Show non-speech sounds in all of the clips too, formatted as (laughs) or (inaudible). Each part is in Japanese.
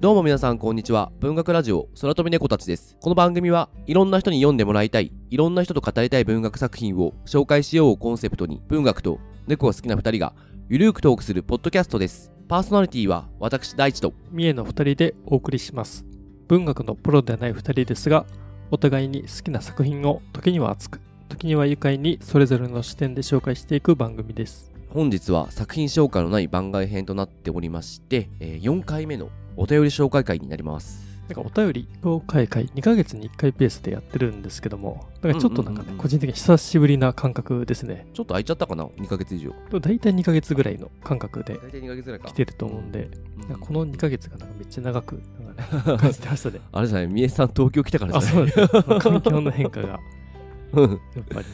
どうも皆さんこんにちは。文学ラジオ空飛び猫たちです。この番組はいろんな人に読んでもらいたい、いろんな人と語りたい文学作品を紹介しようをコンセプトに文学と猫が好きな二人がゆるーくトークするポッドキャストです。パーソナリティは私大地と三重の二人でお送りします。文学のプロではない二人ですが、お互いに好きな作品を時には熱く、時には愉快にそれぞれの視点で紹介していく番組です。本日は作品紹介のない番外編となっておりまして、えー4回目のお便り紹介会になります。なんかお便り紹介会2ヶ月に1回ペースでやってるんですけども、なんかちょっとなんかね個人的に久しぶりな感覚ですね。ちょっと空いちゃったかな ?2 ヶ月以上。だいたい2ヶ月ぐらいの感覚で大体2ヶ月ぐらいか。来てると思うんで、うんこの2ヶ月がなんかめっちゃ長く、なんかね、(laughs) 感じてましたね。あれじゃない？三重さん東京来たからあ、じゃない？そうですね。環境の変化が。うんやっぱり、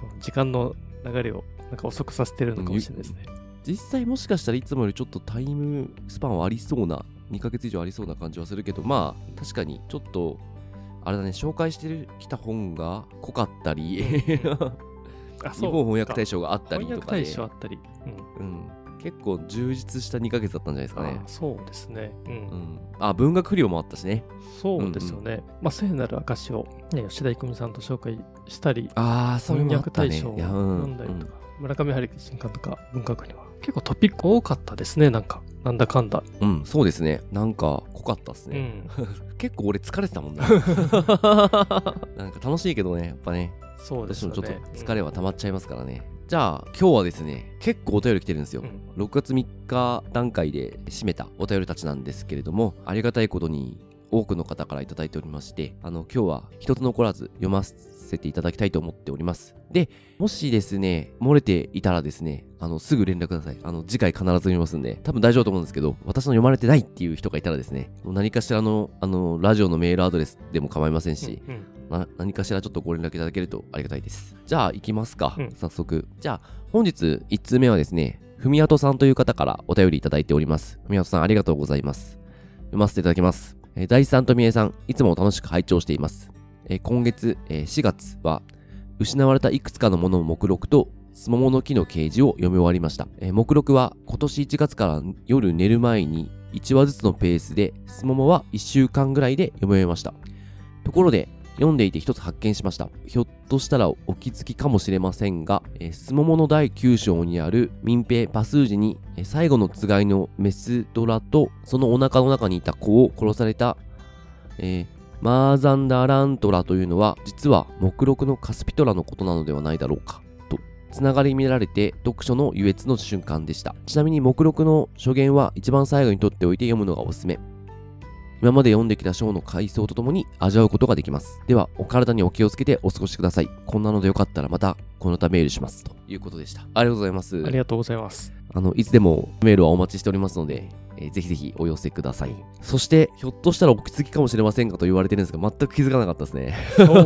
そう時間の流れをなんか遅くさせてるのかもしれないですね。実際もしかしたらいつもよりちょっとタイムスパンはありそうな2ヶ月以上ありそうな感じはするけどまあ確かにちょっとあれだね紹介してるきた本が濃かったり (laughs) あ、日本翻訳大賞があったり翻訳とかで大賞あったり。うん。うん、結構充実した2ヶ月だったんじゃないですかねあそうですね。うん。うん、あ文学不良もあったしねそうですよね。まあ、聖なる証を、ね、吉田郁美さんと紹介したり、ああそれ翻もあったね訳大賞を読んだりとか、村上春樹新刊とか文学には結構トピック多かったですね、なんか。なんだかんだ。うん、うんそうですねなんか濃かったっすうね、ん。(laughs) 結構俺疲れてたもんな (laughs) (laughs) なんか楽しいけどねやっぱねそうですよね。私もちょっと疲れは溜まっちゃいますからね。じゃあ今日はですね結構お便り来てるんですよ、うん6月3日段階で締めたお便りたちなんですけれどもありがたいことに多くの方からいただいておりましてあの今日は一つ残らず読ませていただきたいと思っておりますでもしですね漏れていたらですねあのすぐ連絡くださいあの次回必ず読みますんで多分大丈夫と思うんですけど私の読まれてないっていう人がいたらですね何かしらのあのラジオのメールアドレスでも構いませんし、うんうんな何かしらちょっとご連絡いただけるとありがたいです。じゃあ行きますか、うん早速。じゃあ本日1通目はですね、ふみやとさんという方からお便りいただいております。ふみやとさんありがとうございます。読ませていただきます。えー大地さんとみえさん、いつも楽しく拝聴しています。え今月、え4月は、失われたいくつかのものの目録と、すももの木の掲示を読み終わりました。え目録は今年1月から夜寝る前に1話ずつのペースで、すももは1週間ぐらいで読み終えました。ところで、読んでいて一つ発見しました。ひょっとしたらお気づきかもしれませんが、えー、スモモの第9章にある民兵パスージに、え最後のつがいのメスドラとそのお腹の中にいた子を殺された、えーマーザンダラントラというのは実は目録のカスピトラのことなのではないだろうかとつながり見られて読書の優越の瞬間でしたちなみに目録の初言は一番最後に取っておいて読むのがおすすめ今まで読んできた章の回想とともに味わうことができます。では、お体にお気をつけてお過ごしください。こんなのでよかったらまた、この他メールします。ということでした。ありがとうございます。ありがとうございます。あの、いつでもメールはお待ちしておりますので、えーぜひぜひお寄せください。うんそして、ひょっとしたらお気づきかもしれませんかと言われてるんですが、全く気づかなかったですね。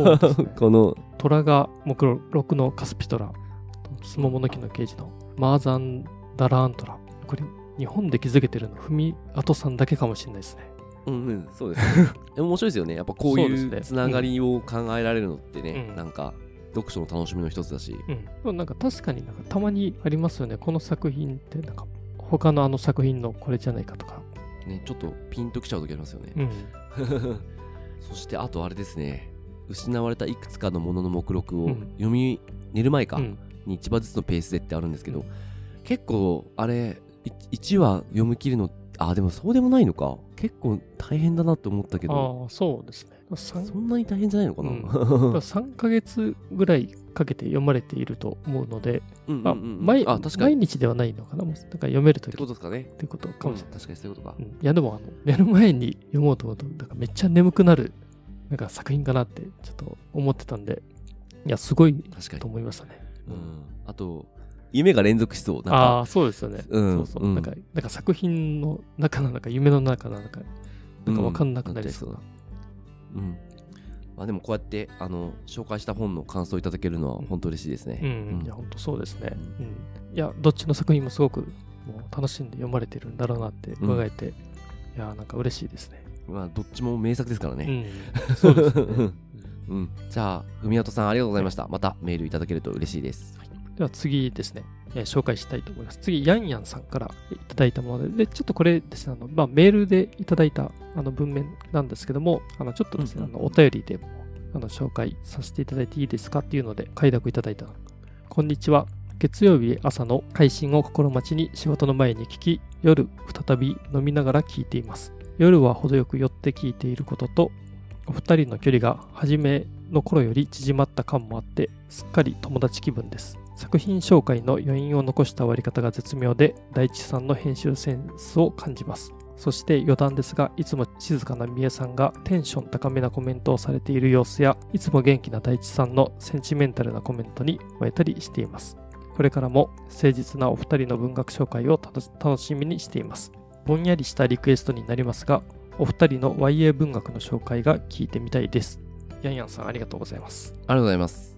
(laughs) この、虎が目録のカスピトラ、スモモの木の刑事のマーザンダラーントラ。これ、日本で気づけてるの、ふみあとさんだけかもしれないですね。うんうん、そうですね。(laughs) 面白いですよね。やっぱこういうつながりを考えられるのってね、うんなんか、読書の楽しみの一つだし。うん。でもなんか確かになんかたまにありますよね。この作品ってなんか他のあの作品のこれじゃないかとか。ね、ちょっとピンときちゃう時ありますよね。うん。(laughs) そしてあとあれですね失われたいくつかのものの目録をうん読み、寝る前か、うん。に1話ずつのペースでってあるんですけど、うん結構あれ1話読み切るのあでもそうでもないのか結構大変だなって思ったけどああ、そうですね。そ 3, んなに大変じゃないのかな、ううん (laughs) 3ヶ月ぐらいかけて読まれていると思うので、あうんうん毎あ確かに。っ毎日ではないのかな？もうだから読めるときてことですかね。ってことかもしれない。うん確かにそういうことか。うん。いやでもあの寝る前に読もうと思うとなんかめっちゃ眠くなるなんか作品かなってちょっと思ってたんでいやすごいと思いましたね。うん。あと夢が連続しそう。なんかああーそうですよね。うんそうそう、うん。なんかなんか作品の中なのか夢の中なのかなんか分かんなくなりそう。な。うん。まあでもこうやってあの紹介した本の感想いただけるのは本当嬉しいですね。うん、いや本当そうですね。うん、いやどっちの作品もすごくもう楽しんで読まれてるんだろうなって伺えて、いやなんか嬉しいですね。まあどっちも名作ですからうね、ん、(laughs) そうですね。うん、じゃあ、ふみやとさんありがとうございました。またメールいただけると嬉しいです。では次ですね、えー紹介したいと思います。次、ヤンヤンさんからいただいたもので、でちょっとこれですね、あのまあ、メールでいただいたあの文面なんですけども、あのちょっとですね、うんうんあのお便りでもあの紹介させていただいていいですかっていうので、快諾いただいた。こんにちは。月曜日朝の配信を心待ちに仕事の前に聞き、夜再び飲みながら聞いています。夜は程よく寄って聞いていることと、お二人の距離が初めの頃より縮まった感もあって、すっかり友達気分です。作品紹介の余韻を残した終わり方が絶妙で、大地さんの編集センスを感じます。そして余談ですが、いつも静かなみえさんがテンション高めなコメントをされている様子や、いつも元気な大地さんのセンチメンタルなコメントに燃えたりしています。これからも誠実なお二人の文学紹介を楽しみにしています。ぼんやりしたリクエストになりますが、お二人の YA 文学の紹介が聞いてみたいです。ヤンヤンさんありがとうございます。ありがとうございます。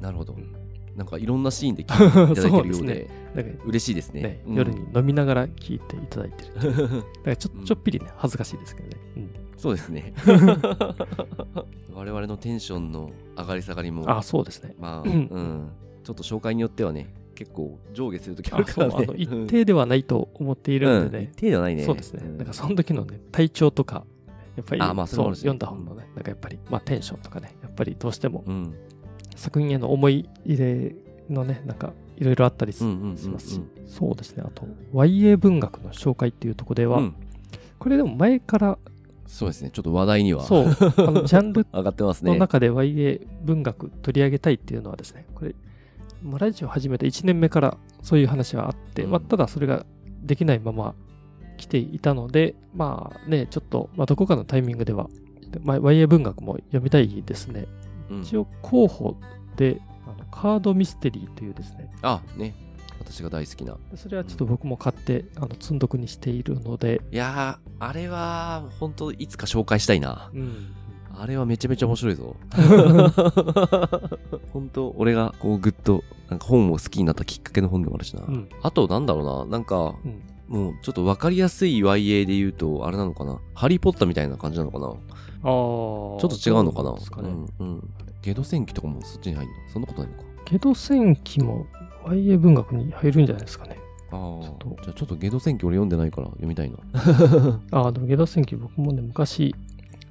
なるほどうん。なんかいろんなシーンで聞いていただいてるよう (laughs) そうでで、だから嬉しいですね。ね、うん夜に飲みながら聞いていただいてる。(laughs) だからちょうんちょっぴりね、恥ずかしいですけどね。うんそうですね。(laughs) 我々のテンションの上がり下がりも、あ、そうですね。まあ、ううんん、ちょっと紹介によってはね、結構上下するときああるからね。一定ではないと思っているんでねうん一。定ではないね。そうですね。んなんかその時のね、体調とか、やっぱり、あまあそれもあるし読んだ本のね、なんかやっぱり、まあテンションとかね、やっぱりどうしてもうん。作品への思い入れのね、なんかいろいろあったりしますし、そうですね。あと、YA 文学の紹介っていうところでは、うんこれでも前から、そうですね。ちょっと話題にはそう、あの (laughs) ジャンル上がってますね。の中で YA 文学取り上げたいっていうのはですね、これ、もうラジオ始めた1年目からそういう話はあって、うんまあ、ただそれができないまま来ていたので、まあね、ちょっと、まあ、どこかのタイミングでは、まあ、YA 文学も読みたいですね。うん一応候補で、あのカードミステリーというですね、あ、ね。私が大好きな。それはちょっと僕も買って、あの積んどくにしているので、いやー、あれは、本当いつか紹介したいな。うん、あれはめちゃめちゃ面白いぞ。(laughs) 本当俺がこうぐっと、なんか本を好きになったきっかけの本でもあるしな。うんあと、なんだろうな。なんか、うんもうちょっとわかりやすい YA で言うと、あれなのかな。ハリーポッターみたいな感じなのかな。ちょっと違うのかな？どですかね。うん、うん。ゲド戦記とかもそっちに入るの？そんなことないのか？ゲド戦記も YA 文学に入るんじゃないですかね。ああちょっとじゃあちょっとゲド戦記俺読んでないから読みたいな。(laughs) ああ、でもゲド戦記僕もね、昔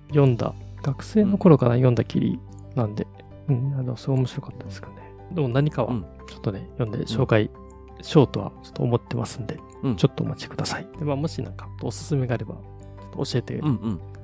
読んだ、学生の頃から読んだきりなんで、うん、あの、すごい面白かったですかね。でも何かはうんちょっとね、読んで紹介しようとはちょっと思ってますんで、うんちょっとお待ちください。で、まあ、もしなんかおすすめがあれば、ちょっと教えて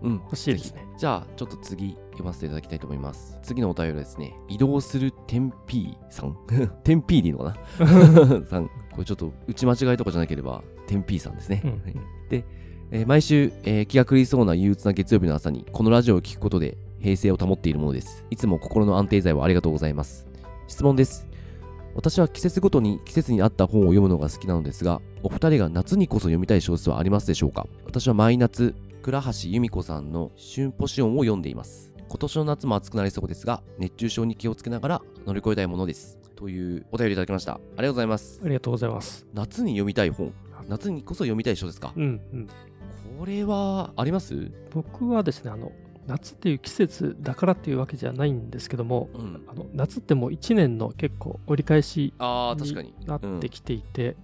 うんうんうん。ほしいですね。じゃあ、ちょっと次読ませていただきたいと思います。次のお便りはですね、移動するテンピーさんテンピーでいいのかな？(laughs) さん。これちょっと打ち間違いとかじゃなければ、テンピーさんですね。うんはいえー毎週、えー気が狂いそうな憂鬱な月曜日の朝に、このラジオを聞くことで平静を保っているものです。いつも心の安定剤をありがとうございます。質問です。私は季節ごとに季節に合った本を読むのが好きなのですが、お二人が夏にこそ読みたい小説はありますでしょうか？私は毎夏、倉橋由美子さんの春ポシオンを読んでいます。今年の夏も暑くなりそうですが、熱中症に気をつけながら乗り越えたいものです。というお便りいただきました。ありがとうございます。ありがとうございます。夏に読みたい本。夏にこそ読みたい小説か。うんうん。これはあります？僕はですね、あの、夏っていう季節だからっていうわけじゃないんですけども、うん。あの夏ってもう1年の結構折り返しに。なってきていて、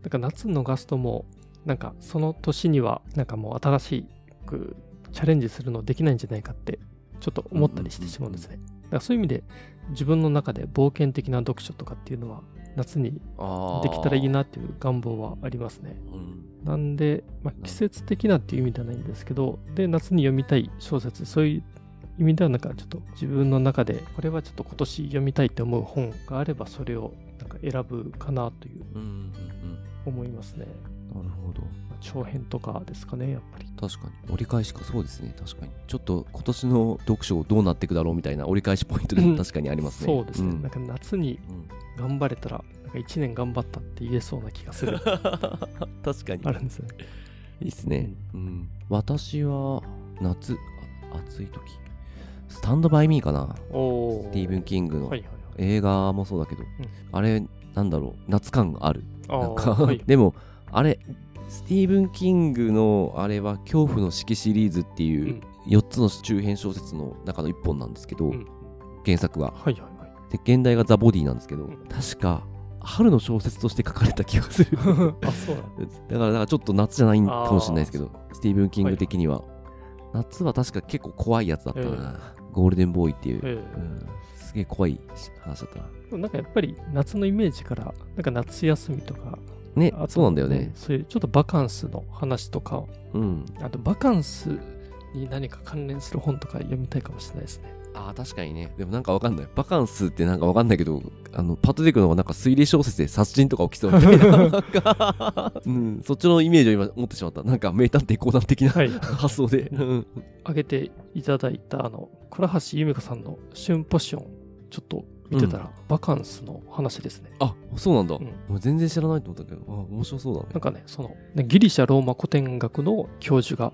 なんか夏逃すともうなんかその年にはなんかもう新しくチャレンジするのできないんじゃないかってちょっと思ったりしてしまうんですね。だからそういう意味で自分の中で冒険的な読書とかっていうのは夏に。できたらいい。なっていう願望はありますね。うん。なんで、まあ、季節的なっていう意味ではないんですけど、で、夏に読みたい小説、そういう意味ではなんかちょっと自分の中で、これはちょっと今年読みたいって思う本があれば、それをなんか選ぶかなといううんうんうん思いますね。うん。なるほど。まあ長編とかですかね、やっぱり。確かに。折り返しか、そうですね。確かに。ちょっと今年の読書どうなっていくだろうみたいな折り返しポイントでも確かにありますね。そうですね。んなんか夏にうん頑張れたら、なんか1年頑張ったって言えそうな気がする。(laughs) 確かにあるんですね。いいっすね。うん。私は、夏、あ暑い時。スタンドバイミーかな。おスティーブン・キングのはいはいはい。映画もそうだけど、あれ、なんだろう、夏感がある。あなんか、ーはい (laughs) でも、あれ、スティーブン・キングのあれは恐怖の四季シリーズっていううん。4つの中編小説の中の1本なんですけど、うん。原作が。はいはいはい。で、現代がザ・ボディなんですけど、うん。確か春の小説として書かれた気がする。(laughs) あ、そうなんだからだからちょっと夏じゃないかもしれないですけどスティーブン・キング的には、夏は確か結構怖いやつだったな、ゴールデンボーイっていう、えうん。すげえ怖い話だったな。えなんかやっぱり夏のイメージから、なんか夏休みとか、ねそうなんだよね。そういうちょっとバカンスの話とか、うん。あとバカンスに何か関連する本とか読みたいかもしれないですね。ああ確かにね。でもなんかわかんない。バカンスってなんかわかんないけどあのパッと出てくるのがなんか推理小説で殺人とか起きそうみたいな。(laughs) (laughs) うん、そっちのイメージを今持ってしまった。なんか名探偵コナン的な、はい。発想で、うん。挙げていただいた、あの、倉橋由美子さんの旬ポッション、ちょっと見てたら、バカンスの話ですね。あそうなんだ、うん。俺全然知らないと思ったけどあ面白そうだね。なんかね、その、ねギリシャ・ローマ古典学の教授が、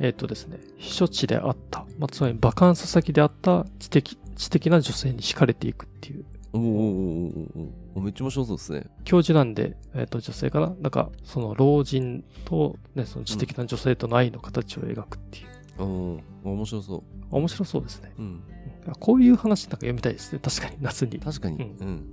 えっ、とですね、避暑地であった、まあ、つまりバカンス先であった知的、知的な女性に惹かれていくっていう、おーおーおーおーおーめっちゃ面白そうですね。教授なんで、えっ、と、女性かな。なんか、その老人と、ね、その知的な女性との愛の形を描くっていう。おー面白そう。面白そうですね。うんうんこういう話なんか読みたいですね。確かに、夏に。確かに、ううんん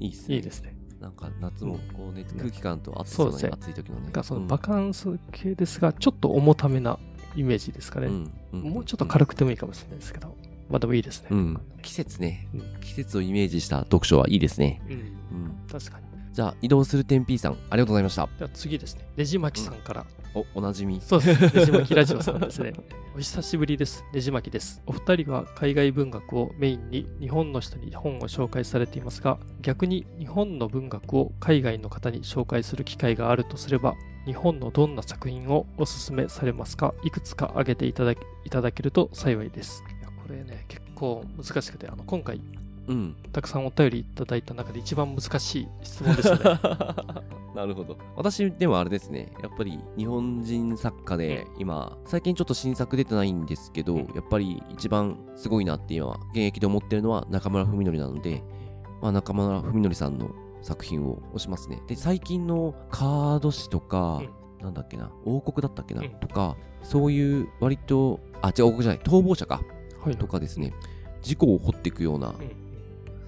いいっすねいいですね。なんか夏もこうね、空気感と暑さの暑い時のねなんかそのうんバカンス系ですが、ちょっと重ためなイメージですかね。もうちょっと軽くてもいいかもしれないですけど。まあでもいいですね。うん、季節ね、うん季節をイメージした読書はいいですね。うんうん、確かに。じゃあ、移動する天 P さん、ありがとうございました。では次ですね。ねじまきさんから。お、おなじみ。そうです。ねじまきラジオさんですね。(laughs) お久しぶりです。ねじまきです。お二人は海外文学をメインに日本の人に本を紹介されていますが、逆に日本の文学を海外の方に紹介する機会があるとすれば、日本のどんな作品をおすすめされますか？いくつか挙げていただけいただけると幸いです。いやこれね、結構難しくて、あの今回うん。たくさんお便りいただいた中で一番難しい質問ですよね。(laughs) なるほど。私、でもあれですね、やっぱり日本人作家で、今、最近ちょっと新作出てないんですけど、うんやっぱり一番すごいなって今、現役で思ってるのは中村文則なので、まあ、中村文則さんの作品を推しますね。で、最近のカード誌とか、なんだっけな、王国だったっけな、うんとか、そういう割と、あ、違う、王国じゃない、逃亡者か、はい。とかですね、事故を掘っていくようなうん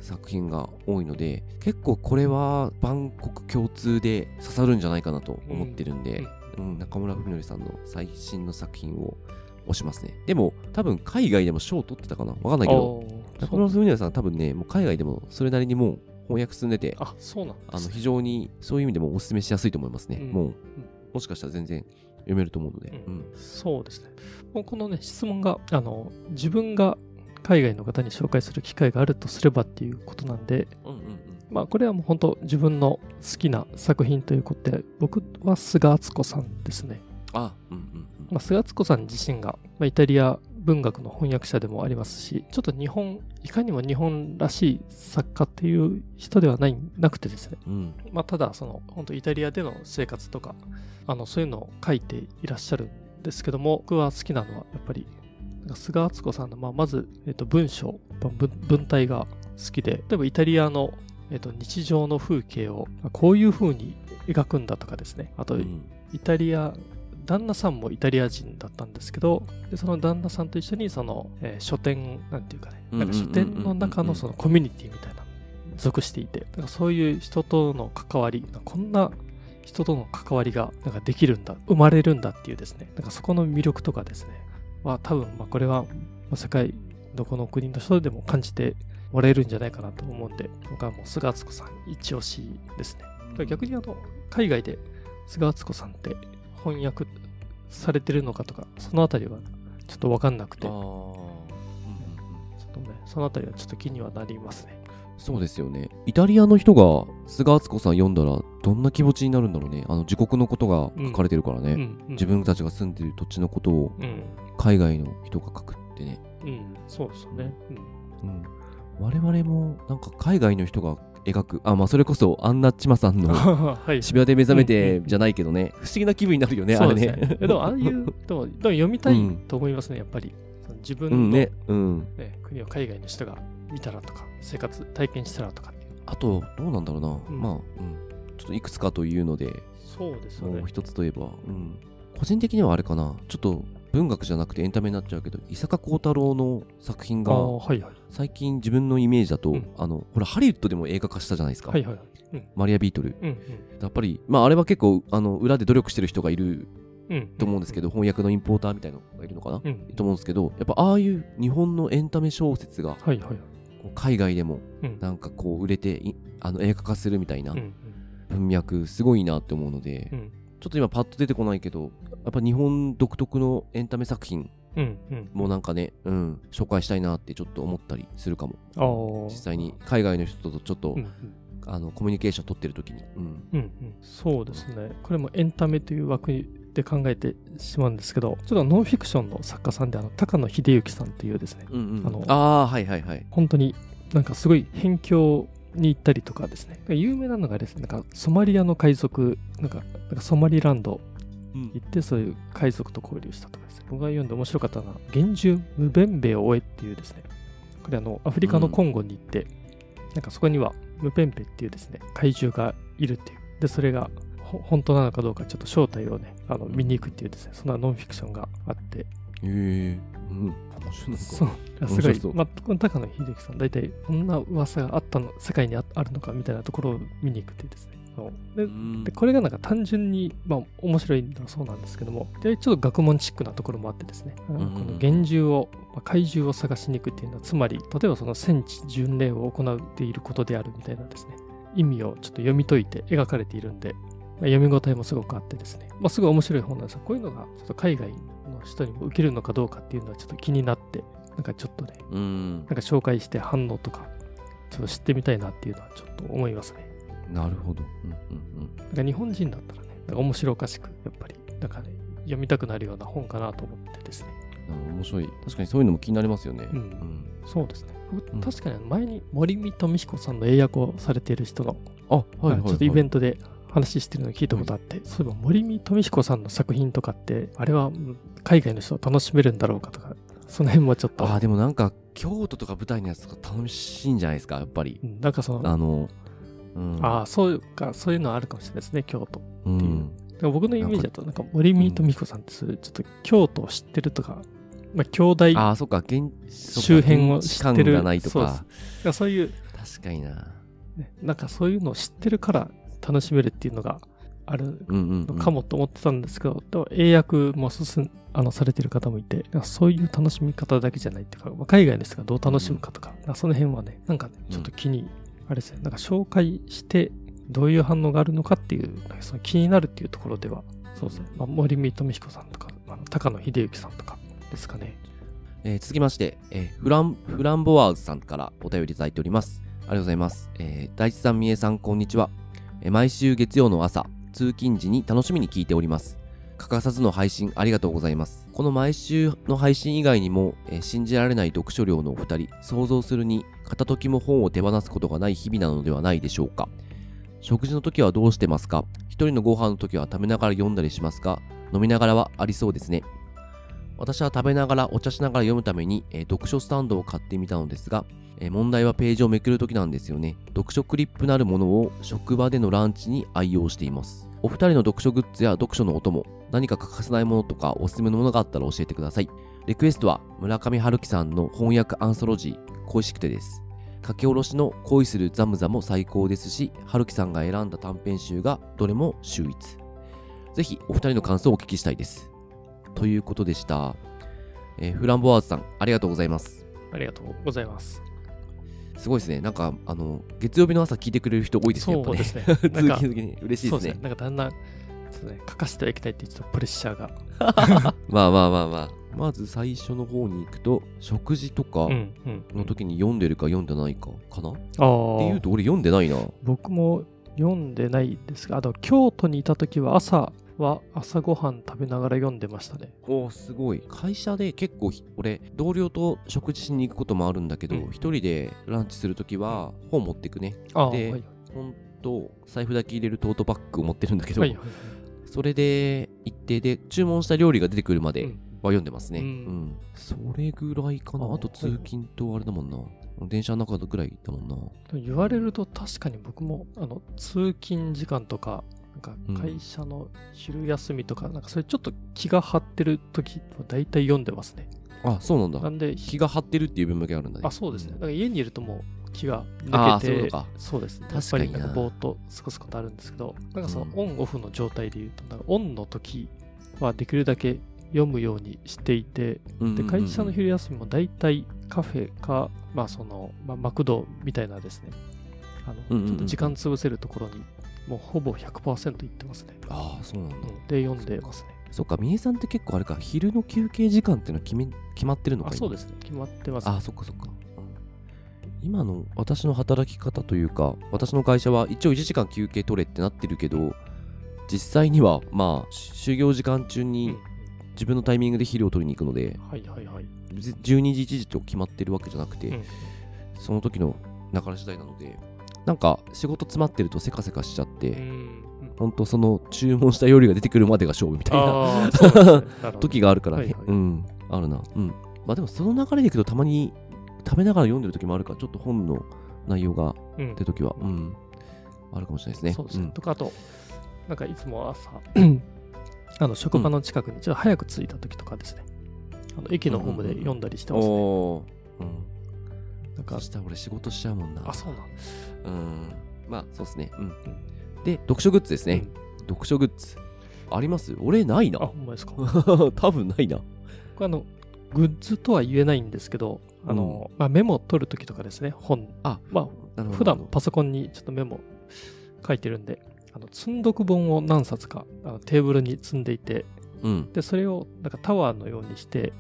作品が多いので、結構これは万国共通で刺さるんじゃないかなと思ってるんで、うん。中村文則さんの最新の作品を推しますね。でも、多分海外でも賞を取ってたかな？わかんないけど、中村文則さん多分ね、もう海外でもそれなりにもう翻訳進んでて、あ、そうなんね。あの非常にそういう意味でもお勧めしやすいと思いますね。うん。もう、もしかしたら全然読めると思うので。ううんん。そうですね。もうこのね、質問が、あの、自分が海外の方に紹介する機会があるとすればっていうことなんで、うんうんうんまあ、これはもう本当自分の好きな作品ということで、僕は菅敦子さんですね。あ、うんうんまあ、菅敦子さん自身が、まあ、イタリア文学の翻訳者でもありますし、ちょっと日本、いかにも日本らしい作家っていう人ではないなくてですね、うん。うんまあ、ただその本当イタリアでの生活とかあのそういうのを書いていらっしゃるんですけども僕は好きなのはやっぱり菅敦子さんの、まあ、まず、えっと文章文文体が好きで例えばイタリアの、えっと日常の風景をこういう風に描くんだとかですね。あとうん。イタリア旦那さんもイタリア人だったんですけどでその旦那さんと一緒にその、えー書店なんていうかねなんか書店の中のそのコミュニティみたいな属していてだからそういう人との関わりこんな人との関わりがなんかできるんだ生まれるんだっていうですねなんかそこの魅力とかですねは多分まあこれはまあ世界どこの国の人でも感じてもらえるんじゃないかなと思うんで僕はもう菅敦子さん一押しですね。逆にあの海外で菅敦子さんって翻訳されてるのかとかそのあたりはちょっと分かんなくて。そのあたりはちょっと気にはなりますね。そうですよね。イタリアの人が菅敦子さん読んだらどんな気持ちになるんだろうね。あの自国のことが書かれてるからね。うんうん。自分たちが住んでる土地のことを。うん海外の人が書くってね。うんそうですよねうんうん。我々もなんか海外の人が描く、あ、まあそれこそアンナ・チマさんのはい渋谷で目覚めてじゃないけどね、不思議な気分になるよね、あれそうですねね。えでもああいうでも (laughs) でも読みたいうんと思いますねやっぱり自分の、うんね、うん。ね国を海外の人が見たらとか生活体験したらとかあと、どうなんだろうな。うんまあ、うん。ちょっといくつかというので、そうですよねもう一つといえば、うん。個人的にはあれかな。ちょっと文学じゃなくてエンタメになっちゃうけど伊坂幸太郎の作品が。最近自分のイメージだと、うんあのほらハリウッドでも映画化したじゃないですか。マリア・ビートル。やっぱりまああれは結構あの裏で努力してる人がいるうん。と思うんですけど、翻訳のインポーターみたいなのがいるのかな、うん。と思うんですけどやっぱああいう日本のエンタメ小説が海外でもうん。なんかこう売れていあの映画化するみたいなうん。文脈すごいなって思うので、うん。ちょっと今パッと出てこないけどやっぱ日本独特のエンタメ作品。もなんかね、うん、紹介したいなってちょっと思ったりするかも。実際に海外の人とちょっと、うん。うん。あのコミュニケーション取ってる時に、うん、うんうん、そうですね。これもエンタメという枠で考えてしまうんですけど、ちょっとノンフィクションの作家さんで、あの高野秀幸さんというですね、うんうんあのあはいはいはい本当になんかすごい辺境に行ったりとかですね、有名なのがですね、なんかソマリアの海賊、なんかなんかソマリランドうん行って、そういう海賊と交流したとかですね、僕が読んで面白かったのが、厳重無弁兵を終えっていうですね、これあの、アフリカのコンゴに行って、なんかそこにはムペンペっていうですね、怪獣がいるっていう。で、それがほ本当なのかどうか、ちょっと正体をね、あの見に行くっていうですね、そんなノンフィクションがあって、へえ。うん。面白いそう。すごい。まあ、この高野秀樹さん、大体、こんな噂があったの、世界にああるのかみたいなところを見に行くっていうですね。でう。ん。でこれがなんか単純に、まあ、面白いんだそうなんですけども、でちょっと学問チックなところもあってですね、うん。この厳重を、まあ、怪獣を探しに行くっていうのは、つまり、例えばその戦地巡礼を行っていることであるみたいなですね、意味をちょっと読み解いて描かれているんで、まあ、読み応えもすごくあってですね、まあ、すごい面白い本なんですが、こういうのがちょっと海外の人にも受けるのかどうかっていうのはちょっと気になって、なんかちょっとね、うん。なんか紹介して反応とか、ちょっと知ってみたいなっていうのはちょっと思いますね。なるほど。うんうんなん。か日本人だったらね、なんか面白おかしく、やっぱり、なんかね、読みたくなるような本かなと思ってですね。面白い。確かにそういうのも気になりますよね。うん。そうですね。確かに前に森見富彦さんの英訳をされている人の、あはいはい、はい、ちょっとイベントで話してるのを聞いたことあって、そういえば森見富彦さんの作品とかって、あれはうん海外の人は楽しめるんだろうかとか、その辺もちょっと、あーでもなんか京都とか舞台のやつとか楽しいんじゃないですかやっぱり。うんなんかその、あのうん。ああ、そういうか、そういうのはあるかもしれないですね、京都。う。ん。だから僕のイメージだと、なんか森見と美子さんってそういう、ちょっと京都を知ってるとか、まあ、兄弟ああそっか周辺を知ってる感がないとそうかです。そういう、確かにな。ね、なんかそういうのを知ってるから楽しめるっていうのがあるうんうん、うん、のかもと思ってたんですけど、でも英訳も進んあのされてる方もいて、そういう楽しみ方だけじゃないっていうか、まあ海外の人がどう楽しむかとか、なんかその辺はね、なんかね、ちょっと気に、あれですね、なんか紹介して、どういう反応があるのかっていう、なんかその気になるっていうところでは、そうですね、まあ、森見富彦さんとか、まあ、高野秀幸さんとかですかね。えー続きまして、えーフランフランボワーズさんからお便りいただいております。ありがとうございます、えー大地さんみえさんこんにちは、えー毎週月曜の朝通勤時に楽しみに聞いております。欠かさずの配信ありがとうございます。この毎週の配信以外にも、え信じられない読書量のお二人想像するに片時も本を手放すことがない日々なのではないでしょうか。食事の時はどうしてますか？一人のご飯の時は食べながら読んだりしますか？飲みながらはありそうですね。私は食べながらお茶しながら読むために、えー読書スタンドを買ってみたのですが、えー問題はページをめくるときなんですよね。読書クリップなるものを職場でのランチに愛用しています。お二人の読書グッズや読書のお供、何か欠かせないものとかおすすめのものがあったら教えてください。リクエストは村上春樹さんの翻訳アンソロジー、恋しくてです。書き下ろしの恋するザムザも最高ですし、春樹さんが選んだ短編集がどれも秀逸。ぜひお二人の感想をお聞きしたいです。ということでした。えーフランボワーズさん、ありがとうございます。ありがとうございます。すごいですね。なんか、あの、月曜日の朝聞いてくれる人多いですね。そうですね。(laughs) 通勤時に嬉しいですすね。。なんかだんだん、ちょっとね、書かせてはいけないっていうちょっとプレッシャーが。(laughs) まあまあまあまあ。まず最初の方に行くと、食事とかうんうん。の時に読んでるか読んでないかかな、ってああ、いうと俺読んでないな。僕も読んでないですが、あと京都にいた時は朝は朝ごはん食べながら読んでましたね。おーすごい。会社で結構ひ、俺、同僚と食事しに行くこともあるんだけど、うん一人でランチするときは本持ってくね。ああ、ではい本と財布だけ入れるトートバッグを持ってるんだけど、はいはいそれで行ってで注文した料理が出てくるまでうんは読んでますね。ううんん。それぐらいかな。ああと通勤とあれだもんな。電車の中ぐらいだもんな。言われると確かに僕もあの通勤時間とかなんかうん会社の昼休みとか、なんかそれちょっと気が張ってる時は大体読んでますね。あ、そうなんだな。んで、気が張ってるっていう文向きがあるんだね。あ、そうですね。だから家にいるともう気が抜けて、そうですね。やっ確かになぱりなんかぼーっと過ごすことあるんですけど、なんかそのうんオンオフの状態で言うと、なんかオンの時はできるだけ読むようにしていて、で、会社の昼休みも大体カフェか、まあその、まあ、マクドみたいなですね、あの、ちょっと時間潰せるところに、もうほぼ100%行ってますね。ああ、そうなんだ。うんで、読んでますね。そっか、みえさんって結構あれか、昼の休憩時間っていうのは決め決まってるのかあ、そうですすね。決まってます、ね。あ、そっかそっか。うん今の私の働き方というか、私の会社は一応1時間休憩取れってなってるけど、実際にはまあ、就業時間中うん。に自分のタイミングで昼を取りに行くので、はいはいはい。ぜ12時1時と決まってるわけじゃなくて、うん。その時の流れ次第なので、なんか仕事詰まってるとせかせかしちゃって、うん。ほんとその注文した料理が出てくるまでが勝負みたいなね。(laughs) 時があるから、はいはい。うん、あるな。うん。まあでもその流れでいくとたまに食べながら読んでる時もあるから、ちょっと本の内容がうんって時は、うん、あるかもしれないですね。そうですね。んとか、あと、なんかいつも朝、(clears throat) あの職場の近くにちょっと早く着いた時とかですね、あの駅のホームで読んだりしてますね。おーうん。なんかそ、したら俺仕事しちゃうもんな。あ、そうなん。うん。まあそうですね。うん。で、読書グッズですね。読書グッズ。あります？俺ないうんあ、な。ほんまですか？こ (laughs) 多分ないな。れあの、グッズとは言えないんですけど、あの、まあ、メモを取るときとかですね、本。あまあ。普段パソコンにちょっとメモ書いてるんで、あの積んどく本を何冊かあのテーブルに積んでいて、うん。で、それをなんかタワーのようにして、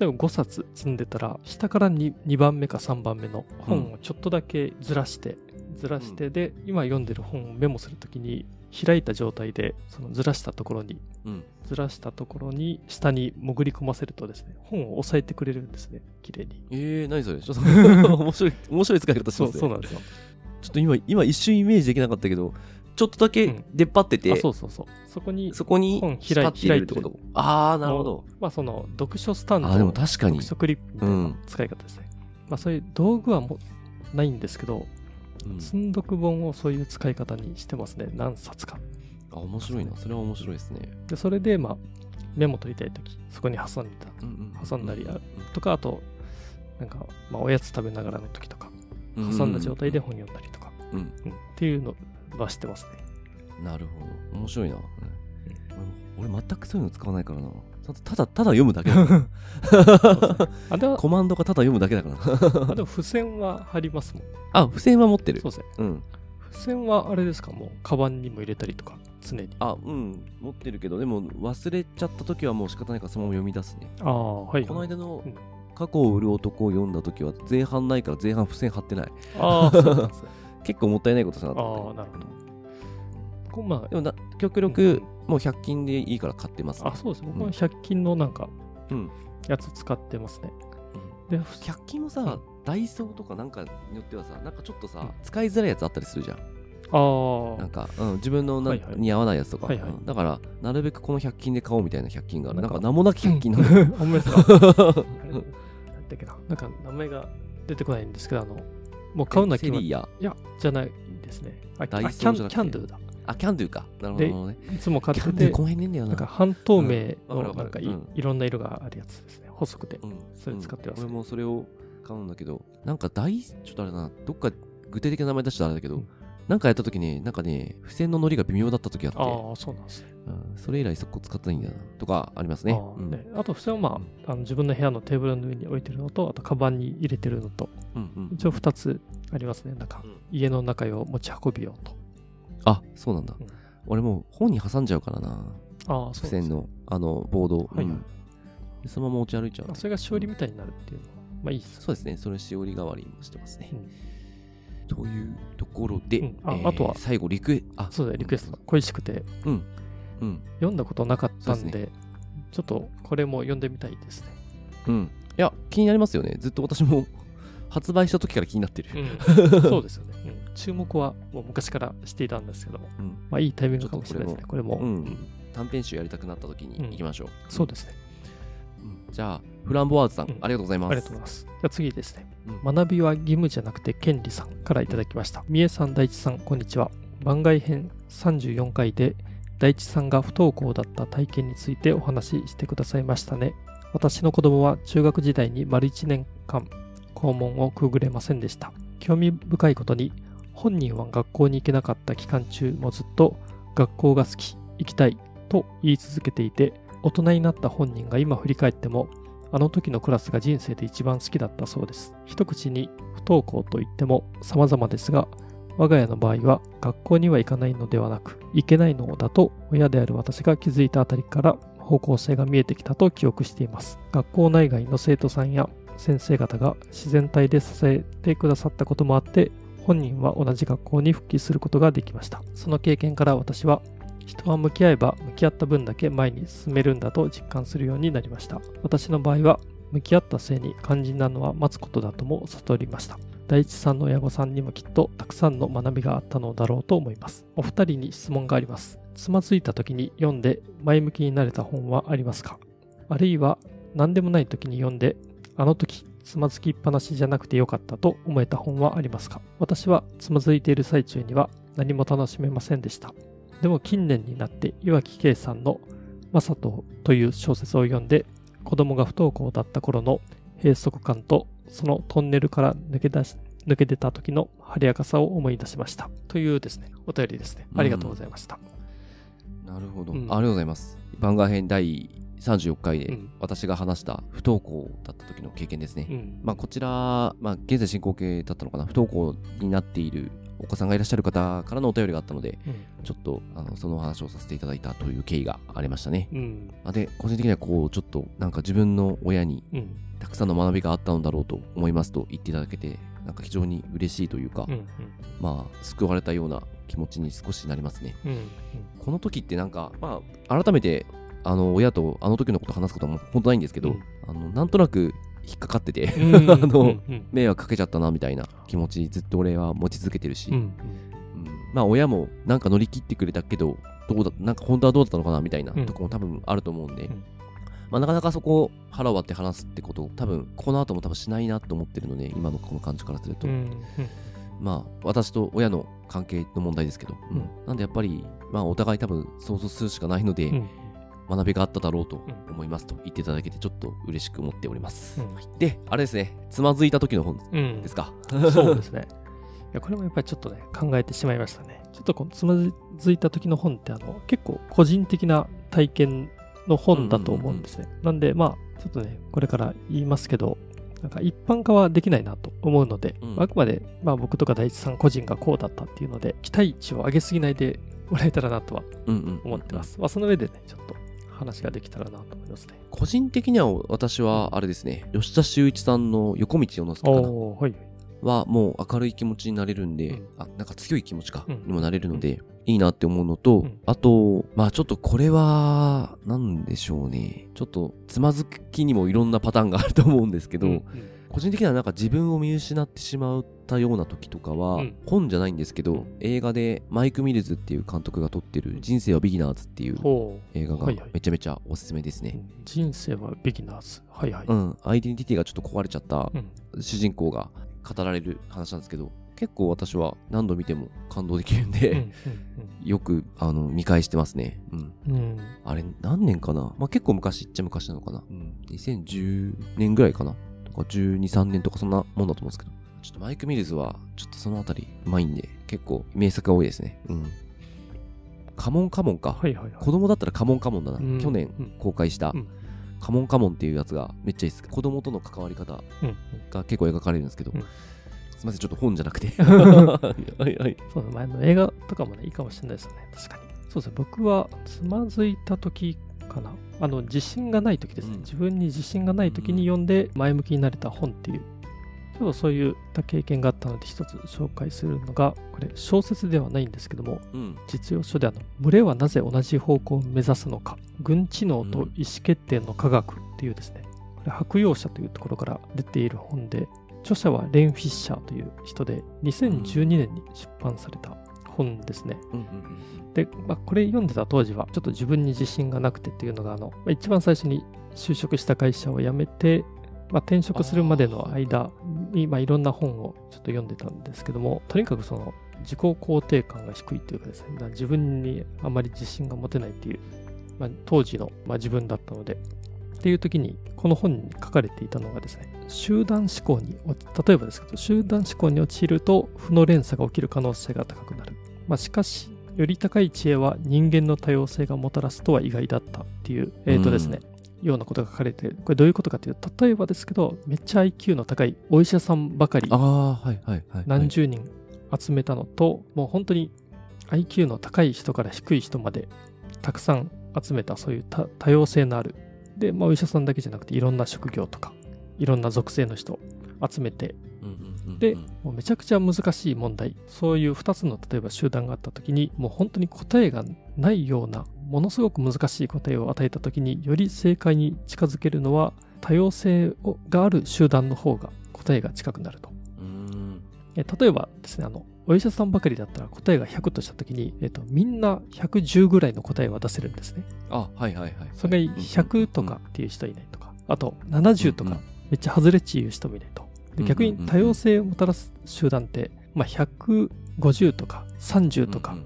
例えば5冊積んでたら、下から 2, 2番目か3番目の本をちょっとだけずらして、ずらして、で、今読んでる本をメモするときに、開いた状態で、そのずらしたところに、うん。ずらしたところに、下に潜り込ませるとですね、本を押さえてくれるんですね、綺麗に。えー、何それ？ちょっと (laughs) 面白い、面白い使い方しそう、ますね。そうなんですよ。ちょっと今、今一瞬イメージできなかったけど、ちょっとだけうん出っ張ってて、あそうそうそう。そこに、そこに本開いてるってこと？ああ、なるほど。まあその、読書スタンドあーでも確かに読書クリップみたいな使い方ですね。まあそういう道具はもうないんですけど、うん積んどく本をそういう使い方にしてますね。何冊か。あ、面白いな。それは面白いですね。で、それで、まあ、メモ取りたいとき、そこに挟んでたうんうん挟んだりとか、あと、なんか、まあ、おやつ食べながらの時とか、ん挟んだ状態で本読んだりとか、うん。うんっていうのはしてますね。なるほど。面白いな。うん俺俺全くそういうの使わないからな。ただ、ただ、読むだけだ (laughs) コマンドがただ読むだけだから。あでも付箋は貼りますもん。あ、付箋は持ってるそう。ですね。うん。付箋はあれですか、もう、カバンにも入れたりとか、常に。あ、うん。持ってるけど、でも忘れちゃった時はもう仕方ないからそのまま読み出すね。ああ、はい。この間のうん過去を売る男を読んだ時は前半ないから前半付箋貼ってない。ああ、そうなんですね。(laughs) 結構もったいないことしたなとあ。あ、なるほど。こうまでもな極力、もう100均でいいから買ってます、あ、あ、そうです。僕うん。は100均のなんか、うん。やつ使ってますね。うん。で、100均もさ、うん。ダイソーとかなんかによってはさなんかちょっとさ、うん。使いづらいやつあったりするじゃん。ああ、なんか、うん、自分のな、はいはい。に合わないやつとか、はいはい。うん。だからなるべくこの100均で買おうみたいな100均がある。なん。んか名もなき100均なんだよほんまですか？あ (laughs) れなんだっけな。なんか名前が出てこないんですけど、あの、もう買うのは決まいや、じゃないですね。あ、ダイソーあキャンじゃなくて。キャンドゥだ。あキャンドゥか。なるほどね。いつも買っててこ、の辺ねんだよな。なんか半透明のなんかい,、ろんな色があるやつですね。細くて。うん。それ使ってます。うん。俺もそれを買うんだけどなんか大ちょっとあれだな。どっか具体的な名前出したらあれだけど、うん。なんかやった時になんかね付箋の糊が微妙だった時があって。ああ、そうなんですね。うん。それ以来そこ使ってないんだよな。とかありますね。うん。あーね。あと、普通はまあ、あの自分の部屋のテーブルの上に置いてるのと、あと、カバンに入れてるのと、うんうん一応2つありますね。なんかうん、家の中を持ち運びようと。あそうなんだ、うん。俺もう本に挟んじゃうからな。あ付箋のあのボード。を、はいはい。うん。でそのまま持ち歩いちゃう。まあそれがしおりみたいになるっていうのは、まあいいです。そうですね。それしおり代わりにもしてますね、うん。というところで、うん。あえーあとは？最後リクエあ。そうだよ、リクエスト。恋しくて、うん。うん。読んだことなかったんで、ちょっとこれも読んでみたいですね。うん。いや気になりますよね。ずっと私も (laughs) 発売した時から気になってる、うん、そうですよね、うん注目はもう昔からしていたんですけど、うんまあいいタイミングかもしれないですね。これも。うん短編集やりたくなった時に行きましょう、そうですね。うんじゃあフランボワーズさん、うんありがとうございますありがとうございます。じゃあ次ですね。うん学びは義務じゃなくて権利さんからいただきました。三重さん、大地さん、こんにちは。番外編34回で大地さんが不登校だった体験についてお話ししてくださいましたね。私の子供は中学時代に丸1年間校門をくぐれませんでした。興味深いことに本人は学校に行けなかった期間中もずっと学校が好き、行きたいと言い続けていて大人になった本人が今振り返ってもあの時のクラスが人生で一番好きだったそうです。一口に不登校と言っても様々ですが我が家の場合は学校には行かないのではなく行けないのだと親である私が気づいたあたりから方向性が見えてきたと記憶しています学校内外の生徒さんや先生方が自然体で支えてくださったこともあって本人は同じ学校に復帰することができました。その経験から私は人は向き合えば向き合った分だけ前に進めるんだと実感するようになりました。私の場合は向き合ったせいに肝心なのは待つことだとも悟りました。大地さんの親御さんにもきっとたくさんの学びがあったのだろうと思います。お二人に質問があります。つまずいた時に読んで前向きになれた本はありますか？あるいは何でもない時に読んであの時つまずきっぱなしじゃなくてよかったと思えた本はありますか？私はつまずいている最中には何も楽しめませんでした。でも近年になって岩城圭さんの「マサト」という小説を読んで子供が不登校だった頃の閉塞感とそのトンネルから抜け出し抜け出た時の晴れやかさを思い出しました。というですねお便りですね。ありがとうございました、なるほど、うん。ありがとうございます。番外編第34回でうん。私が話した不登校だった時の経験ですね、うん。まあこちら、まあ現在進行形だったのかな。不登校になっているお子さんがいらっしゃる方からのお便りがあったのでうん。ちょっとあのそのお話をさせていただいたという経緯がありましたね。うん。あで個人的にはこうちょっとなんか自分の親にうん。たくさんの学びがあったのだろうと思いますと言っていただけてなんか非常に嬉しいというか、うんまあ救われたような気持ちに少しなりますね。うん。この時ってなんかまあ改めてあの親とあの時のこと話すことも本当ないんですけど、うん。あのなんとなく引っかかってて、うん。(laughs) あの、迷惑かけちゃったなみたいな気持ちずっと俺は持ち続けてるし、うん。うん。まあ親もなんか乗り切ってくれたけどどうだなんか本当はどうだったのかなみたいなうん。とこも多分あると思うんで、うん。まあなかなかそこを腹割って話すってことを多分この後も多分しないなと思ってるので今のこの感じからすると、うん。うん。まあ私と親の関係の問題ですけど、うんうん。なんでやっぱりまあお互い多分想像するしかないので、うん学びがあっただろうとうん思いますと言っていただけてちょっと嬉しく思っております。うんはいで、あれですね、つまずいた時の本うんですか？(laughs) そうですね。いやこれもやっぱりちょっとね、考えてしまいましたね。ちょっとこのつまずいた時の本ってあの結構個人的な体験の本だと思うんですね。なんでまあ、ちょっとね、これから言いますけど、なんか一般化はできないなと思うので、うんあくまで、まあ僕とか大地さん個人がこうだったっていうので、期待値を上げすぎないでもらえたらなとはうんうん思ってま。す。まあその上でね、ちょっと話ができたらなと思いますね。個人的には私はあれですね、吉田修一さんの横道世之助かなはい。はもう明るい気持ちになれるんで、うんあ、なんか強い気持ちか、うんにもなれるので、いいなって思うのと、うんあと、まあちょっとこれは、なんでしょうね。ちょっとつまずきにもいろんなパターンがあると思うんですけど、うん個人的にはなんか自分を見失ってしまったような時とかは、うん本じゃないんですけど、うん映画でマイク・ミルズっていう監督が撮ってる人生はビギナーズっていうほう。映画がはいはいめちゃめちゃおすすめですね。人生はビギナーズ。はいはい。うん、アイデンティティがちょっと壊れちゃったうん主人公が語られる話なんですけど、結構私は何度見ても感動できるんで、うんよくあの見返してますね。うん。うんうんあれ何年かな？まあ結構昔っちゃ昔なのかな。うん。2010年ぐらいかなとか12、3年とかそんなもんだと思うんですけど。ちょっとマイク・ミルズはちょっとそのあたりうまいんで、結構名作が多いですね。うん。カモンカモンか。はいはいはい。子供だったらカモンカモンだな。うん去年うん公開したうんカモンカモンっていうやつがめっちゃいいです。子供との関わり方うんが結構描かれるんですけど、うんすみません、ちょっと本じゃなくて。(laughs) はいはい。そうですね。前の映画とかもね、いいかもしれないですね。確かに。そうですね。僕はつまずいた時かな。あの、自信がない時ですね。うん自分に自信がない時に読んで前向きになれた本っていう、ちょっとそういった経験があったので一つ紹介するのが、これ小説ではないんですけども、うん。実用書であの、群れはなぜ同じ方向を目指すのか、軍知能と意思決定の科学っていうですね、これ白洋社というところから出ている本で、著者はレン・フィッシャーという人で、2012年に出版された本ですね。うんうんうんで、まあ、これ読んでた当時は、ちょっと自分に自信がなくてっていうのが、あの、まあ一番最初に就職した会社を辞めて、まあ、転職するまでの間に、まあ、いろんな本をちょっと読んでたんですけども、とにかくその、自己肯定感が低いというかですね、自分にあまり自信が持てないっていう、まあ、当時の、まあ、自分だったので、っていう時に、この本に書かれていたのがですね、集団思考に、例えばですけど、集団思考に陥ると負の連鎖が起きる可能性が高くなる。まあ、しかし、より高い知恵は人間の多様性がもたらすとは意外だったっていう、えっ、ー、とですね、ようなことが書かれて、これどういうことかというと、例えばですけど、めっちゃ IQ の高いお医者さんばかり、何十人集めたのと、もう本当に IQ の高い人から低い人までたくさん集めたそういう多様性のある。で、まあ、お医者さんだけじゃなくていろんな職業とかいろんな属性の人集めて、でもうめちゃくちゃ難しい問題。そういう2つの例えば集団があった時にもう本当に答えがないようなものすごく難しい答えを与えた時により正解に近づけるのは多様性がある集団の方が答えが近くなると。え例えばですねあのお医者さんばかりだったら答えが100としたときに、えっと、みんな110ぐらいの答えは出せるんですね。あ、はいはいはい。それが100とかっていう人いないとか、あと70とかめっちゃ外れっち言う人もいないと。で逆に多様性をもたらす集団って、まあ、150とか30とか、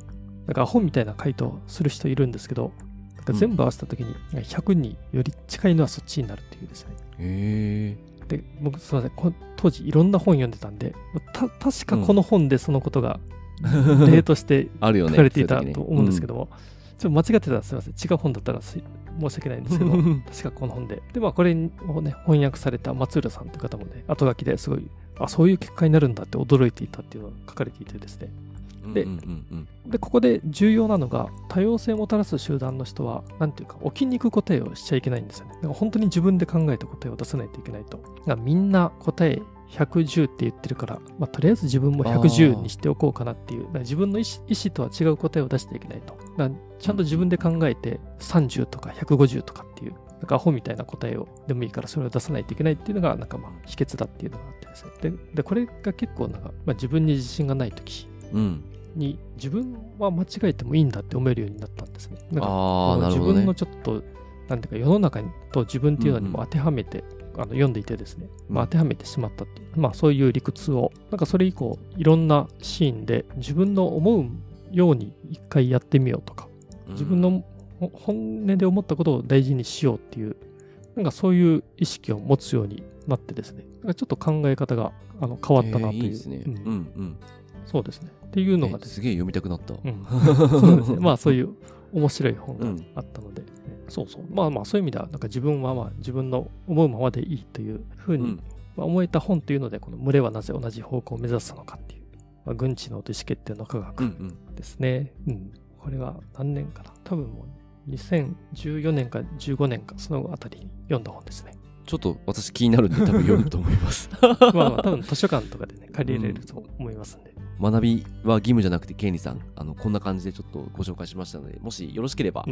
なんかアホみたいな回答する人いるんですけど、なんか全部合わせたときに100により近いのはそっちになるっていうですね。へー。で僕すみません。当時いろんな本読んでたんで確かこの本でそのことが例として (laughs) 書かれていたと思うんですけども、ちょっと間違ってたらすみません違う本だったら申し訳ないんですけど確かこの本で。でまあこれをね翻訳された松浦さんという方もね後書きですごいあそういう結果になるんだって驚いていたっていうのが書かれていてですねで,、でここで重要なのが多様性をもたらす集団の人は何ていうか置きに行く答えをしちゃいけないんですよね。だから本当に自分で考えた答えを出さないといけないと。みんな答え110って言ってるから、まあ、とりあえず自分も110にしておこうかなっていう、自分の意思意思とは違う答えを出していけないと。ちゃんと自分で考えて30とか150とかっていう、なんかアホみたいな答えをでもいいからそれを出さないといけないっていうのが、なんかまあ秘訣だっていうのがあってですね。で、でこれが結構なんか、まあ、自分に自信がない時に自分は間違えてもいいんだって思えるようになったんですね。だから自分のちょっと、なんていうか世の中と自分っていうのにも当てはめて、あの読んでいてですね、まあ、当てはめてしまったっていう、まあそういう理屈を、なんかそれ以降、いろんなシーンで自分の思うように一回やってみようとか、自分の本音で思ったことを大事にしようっていう、なんかそういう意識を持つようになってですね、なんかちょっと考え方があの変わったなという。いいですね。うん、うん、そうですね。っていうのがすげえ読みたくなった。うん、そうですね。まあそういう面白い本があったので、うん、そうそう。まあまあそういう意味では、なんか自分はまあ自分の思うままでいいというふうに、まあ、思えた本というので、この群れはなぜ同じ方向を目指すのかっていう、まあ、軍知の意思決定の科学ですね。うん、うん、これは何年かな多分もう2014年か15年かそのあたりに読んだ本ですね。ちょっと私気になるんで多分読むと思います (laughs) まあまあ多分図書館とかでね借りれると思いますんで、学びは義務じゃなくて、ケンリさん、あの、こんな感じでちょっとご紹介しましたので、もしよろしければ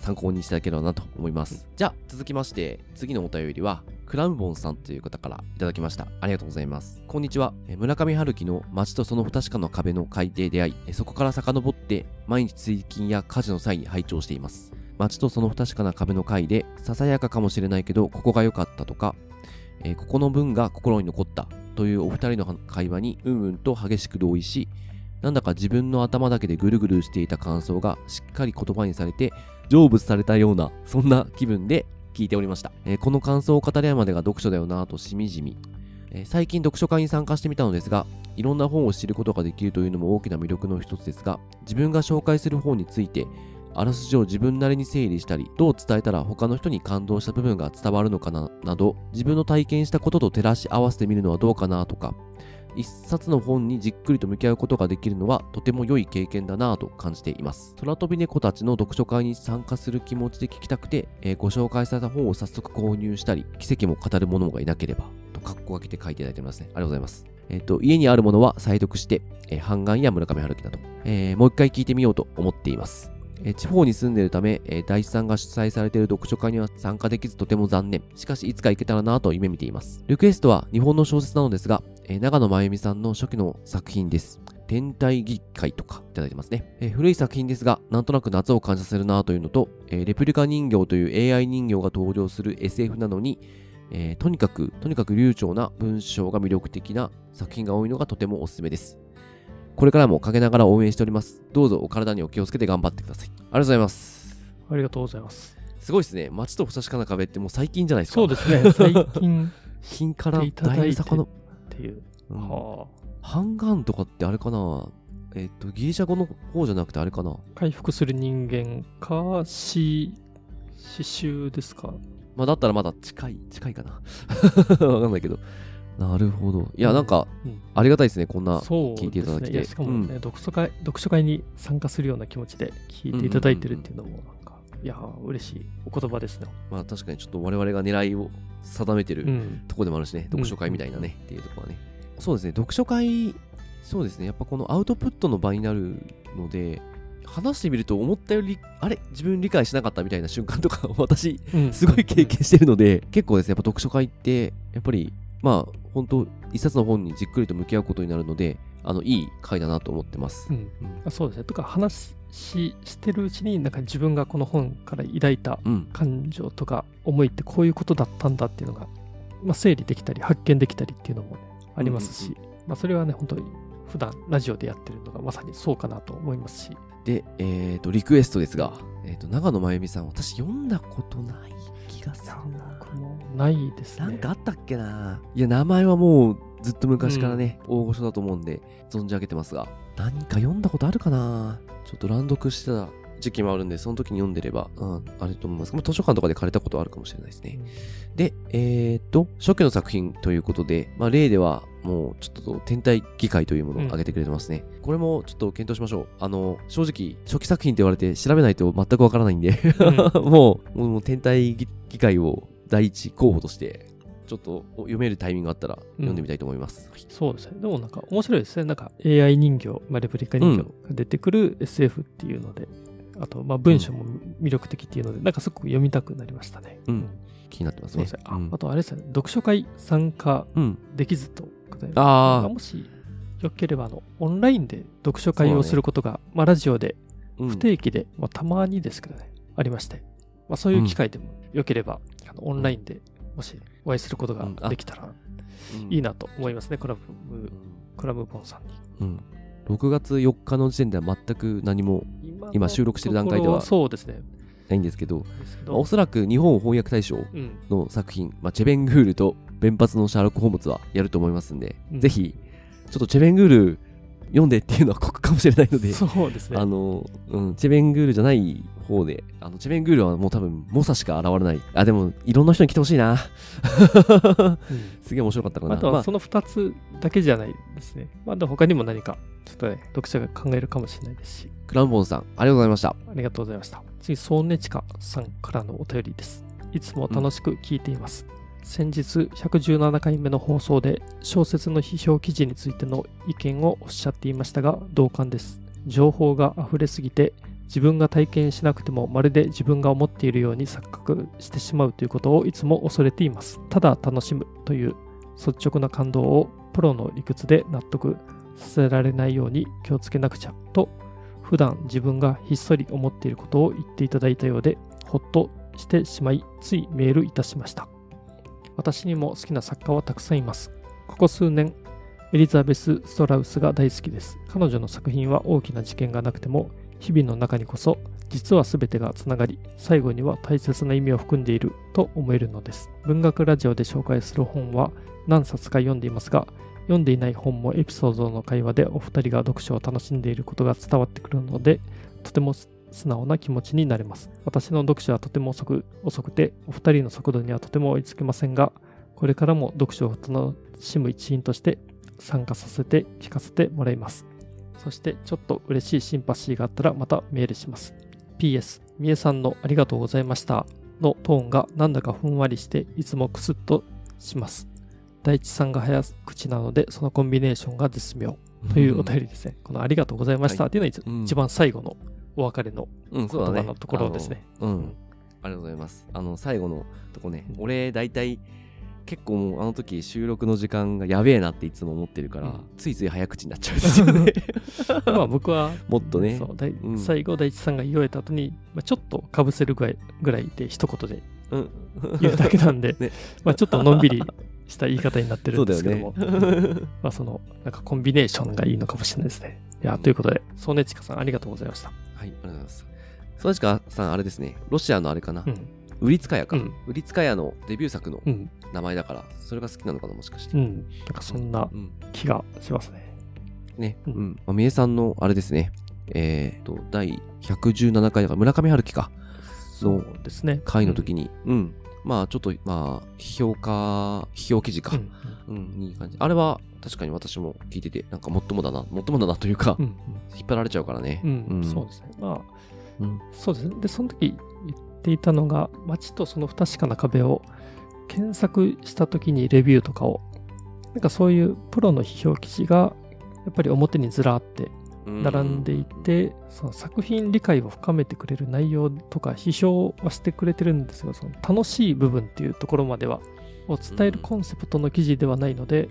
参考にしていただければなと思います。うん、じゃあ、続きまして、次のお便りは、クラムボンさんという方からいただきました。ありがとうございます。こんにちは。村上春樹の街とその不確かな壁の海底出会い、そこから遡って毎日追勤や家事の際に拝聴しています。街とその不確かな壁の回で、ささやかかもしれないけど、ここが良かったとか、えー、ここの文が心に残ったというお二人の会話にうんうんと激しく同意し、なんだか自分の頭だけでぐるぐるしていた感想がしっかり言葉にされて成仏されたような、そんな気分で聞いておりました。えー、この感想を語り合うまでが読書だよなぁとしみじみ。えー、最近読書会に参加してみたのですが、いろんな本を知ることができるというのも大きな魅力の一つですが、自分が紹介する本についてあらすじを自分なりに整理したり、どう伝えたら他の人に感動した部分が伝わるのかな、など、自分の体験したことと照らし合わせてみるのはどうかなとか、一冊の本にじっくりと向き合うことができるのはとても良い経験だなぁと感じています。空飛び猫たちの読書会に参加する気持ちで聞きたくて、えー、ご紹介された本を早速購入したり、奇跡も語る者がいなければ、と格好分けて書いていただいておりますね。ありがとうございます。えっ、ー、と、家にあるものは再読して、えー、半眼や村上春樹など、えー、もう一回聞いてみようと思っています。え地方に住んでいるため、え大地さんが主催されている読書会には参加できずとても残念。しかし、いつか行けたらなと夢見ています。リクエストは日本の小説なのですが、え長野真由美さんの初期の作品です。天体議会とかいただいてますね。え古い作品ですが、なんとなく夏を感じさせるなというのと、えレプリカ人形という AI 人形が登場する SF なのに、えー、とにかく、とにかく流暢な文章が魅力的な作品が多いのがとてもおすすめです。これからも陰ながら応援しております。どうぞお体にお気をつけて頑張ってください。ありがとうございます。ありがとうございます。すごいですね。街と不確かな壁ってもう最近じゃないですか。そうですね、最近 (laughs) 品からだいぶ遡っっていう。うんはあハンガンとかってあれかな？えっ、と、ギリシャ語の方じゃなくてあれかな？回復する人間か、死、死臭ですか？まあだったらまだ近い、近いかな (laughs) わかんないけど。なるほど。いや、なんか、うんありがたいですね、こんな。聞いていただきてねしかもね、う読書会、読書会に参加するような気持ちで聞いていただいてるっていうのも、なんか、いやー、嬉しいお言葉ですね。まあ確かにちょっと我々が狙いを定めてるうん。とこでもあるしね、読書会みたいなね、っていうところはね。そうですね、読書会、そうですね、やっぱこのアウトプットの場になるので、話してみると思ったより、あれ？自分理解しなかったみたいな瞬間とか、私、うんすごい経験してるので、結構ですね、やっぱ読書会って、やっぱり、まあ、本当一冊の本にじっくりと向き合うことになるので、あの、いい会だなと思ってますう。ん。あそうですね。とか、話ししてるうちに、なんか自分がこの本から抱いたうん。感情とか思いってこういうことだったんだっていうのが、まあ、整理できたり発見できたりっていうのもね、ありますし、うんまあ、それはね本当に普段ラジオでやってるのがまさにそうかなと思いますしで、えっ、と、リクエストですが、えっ、と、長野真由美さん、私読んだことない気がするな。僕もないですねなんかあったっけないや、名前はもうずっと昔からね、大御所だと思うんで、存じ上げてますが、何か読んだことあるかなちょっと乱読してた時期もあるんで、その時に読んでれば、うん、あると思います。まあ図書館とかで借りたことあるかもしれないですね。で、えー、っと、初期の作品ということで、まあ、例では、もう、ちょっと、天体議会というものを挙げてくれてますね。これも、ちょっと検討しましょう。あの、正直、初期作品って言われて調べないと全くわからないんで、もう、(laughs) もう、もう天体議議会を第一候補として、ちょっと読めるタイミングがあったら読んでみたいと思います。はいそうですねでもなんか面白いですねなんか AI 人形、まあ、レプリカ人形が出てくる SF っていうので、あとまあ文章も魅力的っていうので、なんかすごく読みたくなりましたねうん気になってますね。あ,、うんあとあれですね読書会参加うん。できずとあー。もしよければあのオンラインで読書会をすることが、まあ、ラジオでうん。不定期で、まあ、たまにですけどねありまして、まあ、そういう機会でもよければ、あのオンラインでもしお会いすることができたらうん。いいなと思いますね、クラブクラムボンさんに。うん。6月4日の時点では全く何も今収録してる段階ではそうですね。ないんですけど、まあおそらく日本翻訳大賞うん。の作品、まあ、チェベングールと弁髪のシャーロック・ホームズはやると思いますんで、うんぜひ、ちょっとチェベングール読んでっていうのは酷かもしれないので、(laughs) そうですねあの、うん、チェベングールじゃない方で、あの、チェベングールはもう多分、猛者しか現れない。あ、でも、いろんな人に来てほしいな。うん (laughs) すげえ面白かったかな。あとはその2つだけじゃないですね。まあ、他にも何か、ちょっとね、読者が考えるかもしれないですし、クラウンボンさん、ありがとうございました。ありがとうございました。次、ソーネチカさんからのお便りです。いつも楽しく聞いています。先日、117回目の放送で、小説の批評記事についての意見をおっしゃっていましたが、同感です。情報が溢れすぎて、自分が体験しなくてもまるで自分が思っているように錯覚してしまうということをいつも恐れています。ただ楽しむという率直な感動をプロの理屈で納得させられないように気をつけなくちゃと普段自分がひっそり思っていることを言っていただいたようでほっとしてしまいついメールいたしました私にも好きな作家はたくさんいます。ここ数年エリザベス・ストラウスが大好きです。彼女の作品は大きな事件がなくても日々の中にこそ実は全てがつながり最後には大切な意味を含んでいると思えるのです。文学ラジオで紹介する本は何冊か読んでいますが読んでいない本もエピソードの会話でお二人が読書を楽しんでいることが伝わってくるのでとても素直な気持ちになれます。私の読書はとても遅く遅くてお二人の速度にはとても追いつけませんがこれからも読書を楽しむ一員として参加させて聞かせてもらいます。そしてちょっと嬉しいシンパシーがあったらまたメールします。PS みえさんのありがとうございました。のトーンがなんだかふんわりしていつもクスッとします。大地さんが早口なのでそのコンビネーションが絶妙。というお便りですね、このありがとうございました。はい。っていうのが一,、うん。一番最後のお別れの。言葉のところですね。うん。ありがとうございます。あの、最後のとこね、うん俺、大体、結構もう、あの時、収録の時間がやべえなっていつも思ってるから、うんついつい早口になっちゃうんですよね。(laughs) まあ僕は (laughs) もっとね。そうん最後大地さんが言い終えた後に、まあ、ちょっとかぶせるぐらいぐらいで一言でうん。言うだけなんで、(laughs) ねまあちょっとのんびりした言い方になってるんですけども、まあその、なんかコンビネーションがいいのかもしれないですね。いや、ということで、ソネチカさんありがとうございました。はい、ありがとうございます。ソネチカさん、あれですね、ロシアのあれかな、うん。ウリツカヤか。うんウリツカヤのデビュー作のうん。名前だから、それが好きなのかな、もしかして。うん。なんかそんなうん。気がしますね。ね、ううんん。まあ、三重さんの、あれですね、えーと、第117回だから、村上春樹か、のそうですね。回の時に、うん、まあ、ちょっと、まあ、批評家、批評記事か、うん。うん、いい感じ。あれは、確かに私も聞いてて、なんか、もっともだな、もっともだなというか、うん。引っ張られちゃうからね。うん。うん。んそうですね。まあ、うん。そうですね。で、その時言っていたのが、街とその不確かな壁を検索した時にレビューとかを、なんかそういうプロの批評記事が、やっぱり表にずらーって並んでいて、その作品理解を深めてくれる内容とか批評はしてくれてるんですが、その楽しい部分っていうところまでは、を伝えるコンセプトの記事ではないので、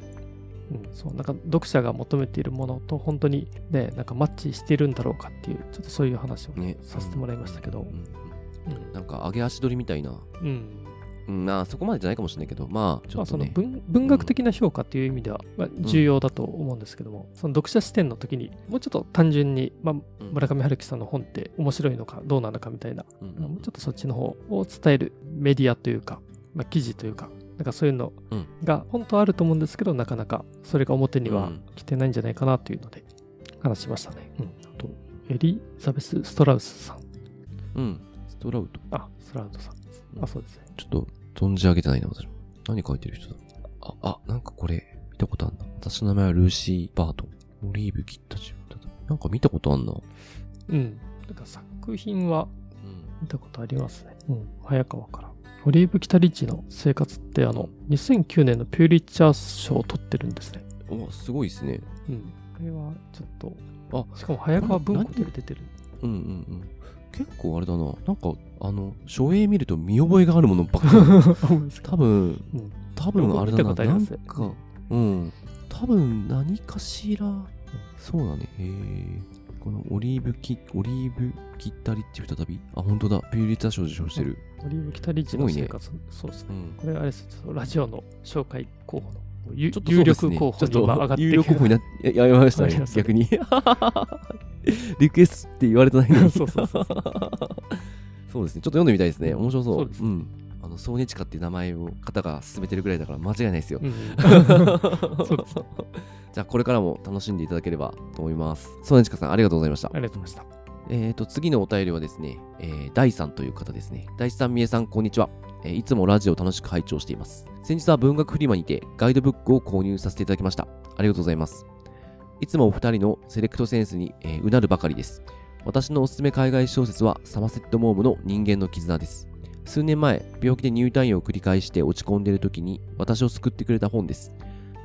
うん、そう、なんか読者が求めているものと本当にね、なんかマッチしているんだろうかっていう、ちょっとそういう話をね。させてもらいましたけど、うん。うん。なんか、上げ足取りみたいな、うん。うん、まあ、そこまでじゃないかもしれないけど、まあ、ちょまあ、っとね。その文文学的な評価っていう意味では、まあ、重要だと思うんですけども、その読者視点の時にもうちょっと単純に、まあ、うん。村上春樹さんの本って面白いのかどうなのかみたいな、うんもうちょっとそっちの方を伝えるメディアというか、まあ、記事というかなんかそういうのうんが本当はあると思うんですけどなかなかそれが表にはうん来てないんじゃないかなというので話しましたね。うん、あとエリザベス・ストラウスさんうん。ストラウト。あストラウトさんあそうですねちょっと、存じ上げてないな、私も。何書いてる人だ？あ、あ、なんかこれ、見たことあんな。私の名前はルーシー・バート。オリーブ切った順だなんか見たことあんな。うんなんか作品はうん。見たことありますね。うん。早川から。オリーブ・キタリッチの生活って、あの、2009年のピューリッチャー賞を取ってるんですね。お、すごいですね。うん。これはちょっと、あしかも早川文庫で出てる。うんうんうん。結構あれだな。なんか、あの、書影見ると見覚えがあるものばっかり。(laughs) 多分、うん。多分あれだな。なんか、うん。多分何かしら、そうだね。へえ。このオリーブキ、オリーブ切ったりって再び？あ、本当だ。ピューリッツァー賞受賞してる。オリーブ・キタリッチの生活。そうですね。うん。これあれですラジオの紹介候補の有ちょっと有力候補にちょっと今上がって有力候補になややめましたね逆に。リクエストって言われてないのに。(laughs) そうそうそうそうですね。ちょっと読んでみたいですね。面白そう。そうですん。あの、ソーネチカっていう名前を方が進めてるぐらいだから間違いないですよ。うん (laughs) じゃあ、これからも楽しんでいただければと思います。ソーネチカさん、ありがとうございましたあ。りがとうございました。えーと、次のお便りはですね、えー、大さんという方ですね。大地さん、みえさん、こんにちは。えーいつもラジオを楽しく拝聴しています。先日は文学フリマにてガイドブックを購入させていただきました。ありがとうございます。いつもお二人のセレクトセンスに、えーうなるばかりです。私のおすすめ海外小説はサマセット・モームの人間の絆です。数年前、病気で入退院を繰り返して落ち込んでいる時に私を救ってくれた本です。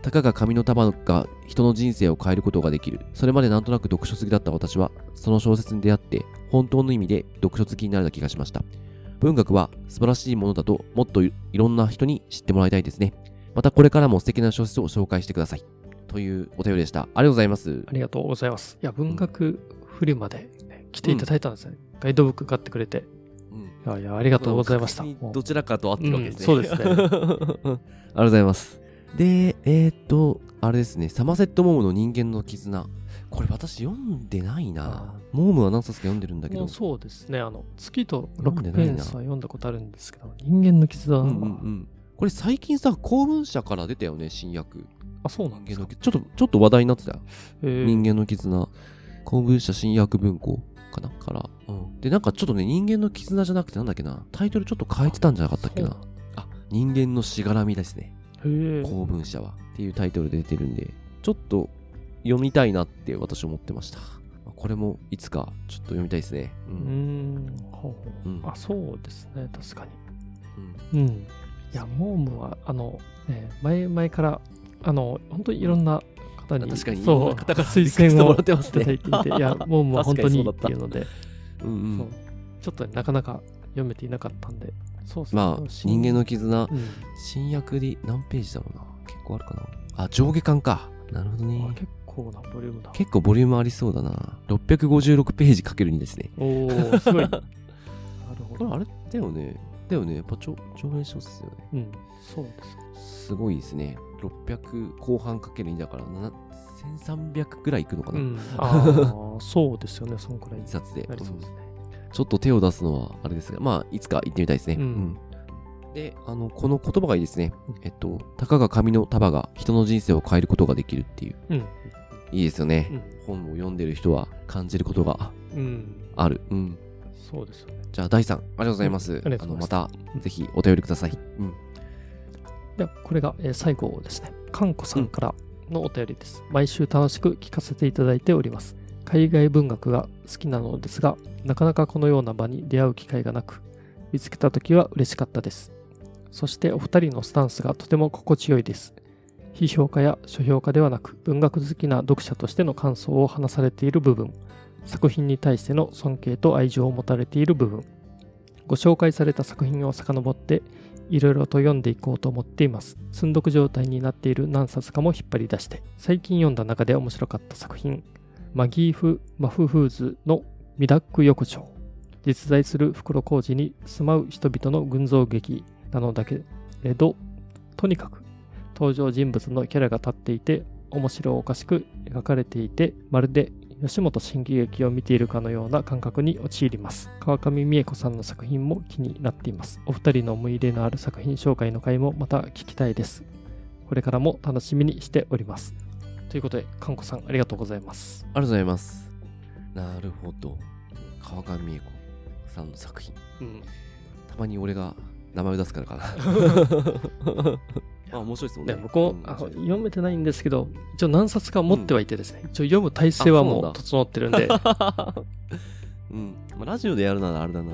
たかが紙の束が人の人生を変えることができる。それまでなんとなく読書好きだった私は、その小説に出会って、本当の意味で読書好きになれた気がしました。文学は素晴らしいものだと、もっといろんな人に知ってもらいたいですね。またこれからも素敵な小説を紹介してください。というお便りでした。ありがとうございますあ。りがとうございます。いや、文学フリマで、ね、来ていただいたんですね。ガイドブック買ってくれて。うんいやいや、ありがとうございました。どちらかと合ってるわけですね。うんそうですね (laughs) ありがとうございます。で、えー、っと、あれですね、サマセット・モームの人間の絆。これ私読んでないな。モームは何冊か読んでるんだけど。そうですね。あの、月と6読んでないなペンスは読んだことあるんですけど、人間の絆は、うんうんうん。これ最近さ、公文社から出たよね、新訳。あ、そうなんですか。ちょっと、ちょっと話題になってたよ。えー人間の絆。公文社新訳文庫かなから。うん。で、なんかちょっとね、人間の絆じゃなくてなんだっけな。タイトルちょっと変えてたんじゃなかったっけな。あ、人間のしがらみですね。公文社は。っていうタイトルで出てるんで、ちょっと読みたいなって私思ってました。これもいつかちょっと読みたいですね。う。ん。うほううんあ、そうですね。確かうんに。うん。いや、モームは、あの、ね、前々から、あの、本当にいろんな方に、確かにそう、な方から推薦をいもらってますねいていて、いや、モームは本当にっていうので、うんうんそうちょっとなかなか読めていなかったんで、そうですね。まあ、新人間の絆、うん新訳で何ページだろうな。結構あるかな。あ、上下巻か。なるほどねあ。結構なボリュームだ。結構ボリュームありそうだな。656ページかける2ですね。おー、すごい。(laughs) なるほど。これあれだよね。だよね。やっぱ長長編小説だよね。うん。そうです。すごいですね。600後半かける2だから、な1300ぐらいいくのかな、うん。(laughs) ああ、そうですよね。そんくらい一冊で。ね。ちょっと手を出すのはあれですが、まあ、いつか行ってみたいですね。うんで、あの、この言葉がいいですねうん。えっと、たかが紙の束が人の人生を変えることができるっていう。うん。いいですよね。うん。本を読んでる人は感じることがうん。ある。うん。そうですよね。じゃあ、第3、ありがとうございます。うんありがとうございますあの、また、ぜひお便りください。うん。では、これが、えー最後ですね。かんこさんからのお便りです。毎週楽しく聞かせていただいております。海外文学が好きなのですが、なかなかこのような場に出会う機会がなく、見つけたときは嬉しかったです。そしてお二人のスタンスがとても心地よいです。批評家や書評家ではなく、文学好きな読者としての感想を話されている部分、作品に対しての尊敬と愛情を持たれている部分、ご紹介された作品を遡っていろいろと読んでいこうと思っています。積んどく状態になっている何冊かも引っ張り出して、最近読んだ中で面白かった作品、マギーフ・マフフーズのミダック横丁。実在する袋小路に住まう人々の群像劇なのだけれど、とにかく登場人物のキャラが立っていて、面白おかしく描かれていて、まるで吉本新喜劇を見ているかのような感覚に陥ります。川上美恵子さんの作品も気になっています。お二人の思い入れのある作品紹介の回もまた聞きたいです。これからも楽しみにしております。ということで、かんこさんありがとうございます。ありがとうございます。なるほど。川上美恵子さんの作品。うん。たまに俺が名前を出すからかな。(laughs) あ、面白いですもんね。ね、僕も、う読めてないんですけど、一応何冊か持ってはいてですね、一応読む体制はもう整ってるんで、(laughs) うん。まあ、ラジオでやるならあれだな。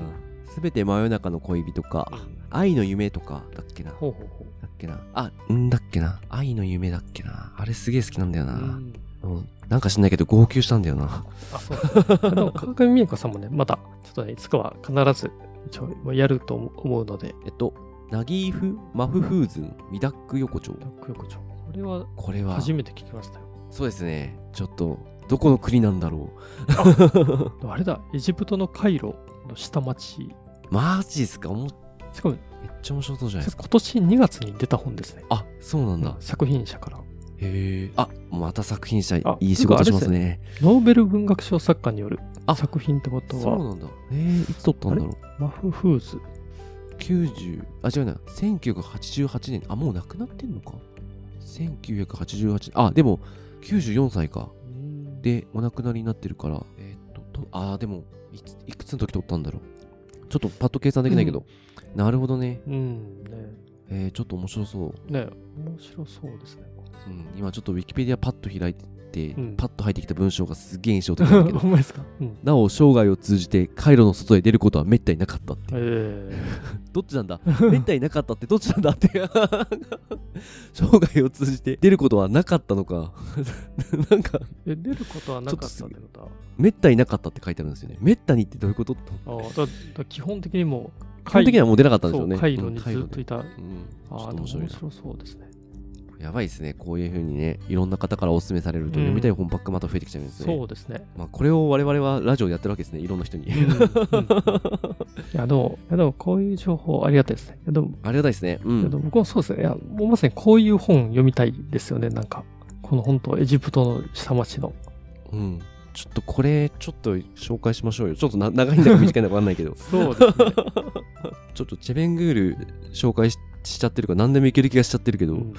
すべて真夜中の恋人か、愛の夢とかだっけな。ほうほうほだっけな。あ、んだっけな。愛の夢だっけな。あれすげえ好きなんだよう。な。うんうんなんか知んないけど号泣したんだよな。あ、そう。でも、川上美恵子さんもね、また、ちょっとね、いつかは必ず、やると思うので、えっと、ナギーフ・マフフーズン・ミダック横丁。ダック横丁。これは、これは、初めて聞きましたよ。そうですね。ちょっと、どこの国なんだろう。あれだ、エジプトのカイロの下町。マジっすか？しかも、めっちゃ面白そうじゃないですか。今年2月に出た本ですね。あ、そうなんだ。作品者から。へえ。あ、また作品者、あいい仕事しますね。ノーベル文学賞作家によるあ作品ってことは、そうなんだ。えー、いつ撮ったんだろう。マフフーズ。90、あ、違うな。1988年。あ、もう亡くなってんのか？1988年。あ、でも、94歳か。で、お亡くなりになってるから、えーっと、とあー、でもいくつの時撮ったんだろう。ちょっとパッと計算できないけど。なるほどね。うん、ね。えー、ちょっと面白そう。ね、面白そうですね。うん、今ちょっとウィキペディアパッと開いてて、うん。パッと入ってきた文章がすっげえ印象的だけど。(laughs) うん。なお生涯を通じて回路の外へ出ることはめったになかったってえ。(laughs) どっちなんだ？(laughs) めったになかったってどっちなんだって？生涯を通じて出ることはなかったのか？なんかー、え出ることはなかったってことは？めったになかったって書いてあるんですよね。めったにってどういうこと？とあーだだ基本的にもう、基本的にはもう出なかったんでしょうね。回路にうんずっといた。うん、ああ、面白そうですね。やばいですねこういう風にねいろんな方からお勧めされると読みたい本ばっかまた増えてきちゃうんですね、そうですね。まあ、これを我々はラジオでやってるわけですねいろんな人に、うんうんいや、でも、いやでもこういう情報ありがたいですね。でも、ありがたいですねうん僕もそうですね。いや、もうまさにこういう本読みたいですよね。なんか、この本当エジプトの下町の。うん。ちょっとこれ、ちょっと紹介しましょうよ。ちょっとな長いんだか短いんだか分かんないけど。(laughs) そうですね。(laughs) ちょっとチェベングール紹介ししちゃってるから何でもいける気がしちゃってるけど、うん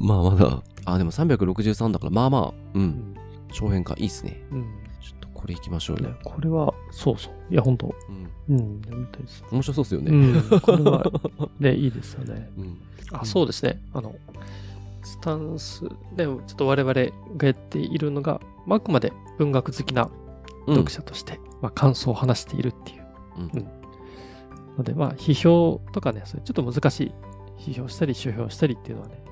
まあまだ、あ、でも363だから、まあまあ、う、うんん長編か、いいっすね。うんちょっとこれいきましょうよ。ね、これは、そうそう。いや、本当うん。うん、読みたいです。面白そうっすよね。うん、これは、ね、(laughs) いいですよね。うん。あ、そうですね。あの、スタンスでもちょっと我々がやっているのが、まああくまで文学好きなうん読者として、まあ、感想を話しているっていう。うんので、まあ、批評とかね、それちょっと難しい。批評したり、書評したりっていうのはね、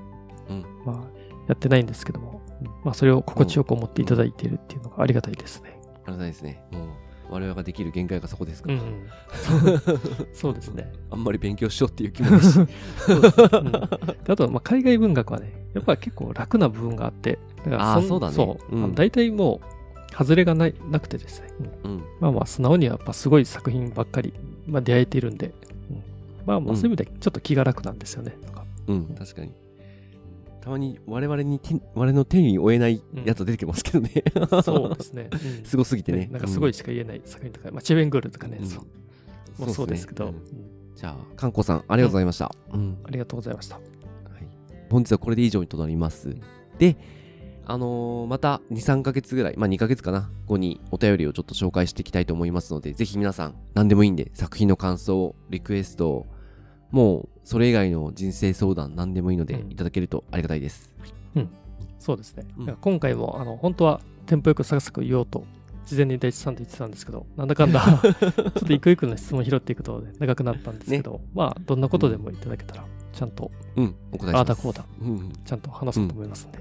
うんまあ、やってないんですけども、うんまあ、それを心地よく思っていただいているっていうのがありがたいですね。ありがたいですね。もう、我々ができる限界がそこですから。うん、そ (laughs) うそうですね。あんまり勉強しようっていう気もし。ねうんであと、まあ、海外文学はね、やっぱり結構楽な部分があって、だからそうだねそう。うん大体もう、外れがないなくてですね、うんうん。まあまあ、素直にはやっぱすごい作品ばっかり、まあ、出会えているんで、まあまあうんそういう意味でちょっと気が楽なんですよね。うん、確かに。たまに我々に手、我々の手に負えないやつ出てきますけどね。そうですね。(laughs) うんすごすぎてね。なんかすごいしか言えない作品とか、まあ、チェベングールとかね、うんそうもうそうですけど、ねうんうんじゃあ、かんこさん、ありがとうございました。うんありがとうございました。はい本日はこれで以上にとなります。で、あのーまた2、3ヶ月ぐらい、まあ2ヶ月かな、後にお便りをちょっと紹介していきたいと思いますので、ぜひ皆さん、何でもいいんで、作品の感想、リクエスト、もう、それ以外の人生相談、何でもいいので、うんいただけるとありがたいです。そうですね。うん今回もあの本当はテンポよくサクサク言おうと、事前に大地さんと言ってたんですけど、なんだかんだ、(laughs) ちょっと一個一個の質問を拾っていくと長くなったんですけど、まあ、どんなことでもいただけたら、ちゃんと、うん、お答えします。ああだこうだうんうんちゃんと話そうと思いますんで。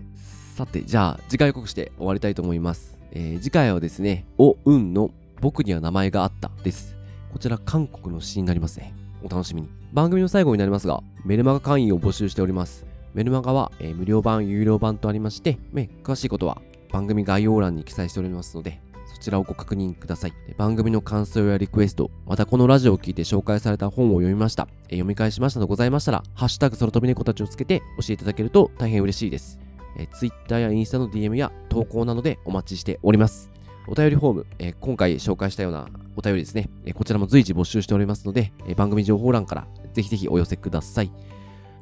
さて、じゃあ、次回予告して終わりたいと思います。えー次回はですね、お、うんの、僕には名前があったです。こちら、韓国の詩になりますね。お楽しみに。番組の最後になりますが、メルマガ会員を募集しております。メルマガは、えー無料版、有料版とありまして、ね詳しいことは番組概要欄に記載しておりますので、そちらをご確認ください。番組の感想やリクエスト、またこのラジオを聞いて紹介された本を読みました、えー読み返しましたのございましたら、ハッシュタグ空飛び猫たちをつけて教えていただけると大変嬉しいです。えー、Twitter やインスタの DM や投稿などでお待ちしております。お便りフォーム、えー今回紹介したようなお便りですね、えこちらも随時募集しておりますので、え番組情報欄からぜひぜひお寄せください。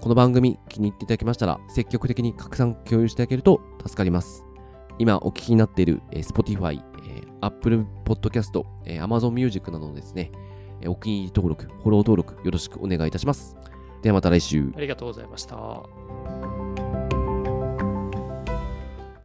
この番組気に入っていただけましたら、積極的に拡散共有していただけると助かります。今お聞きになっている、えー Spotify、えー Apple Podcast、えー Amazon Music などのですね、えお気に入り登録、フォロー登録よろしくお願いいたします。ではまた来週。ありがとうございました。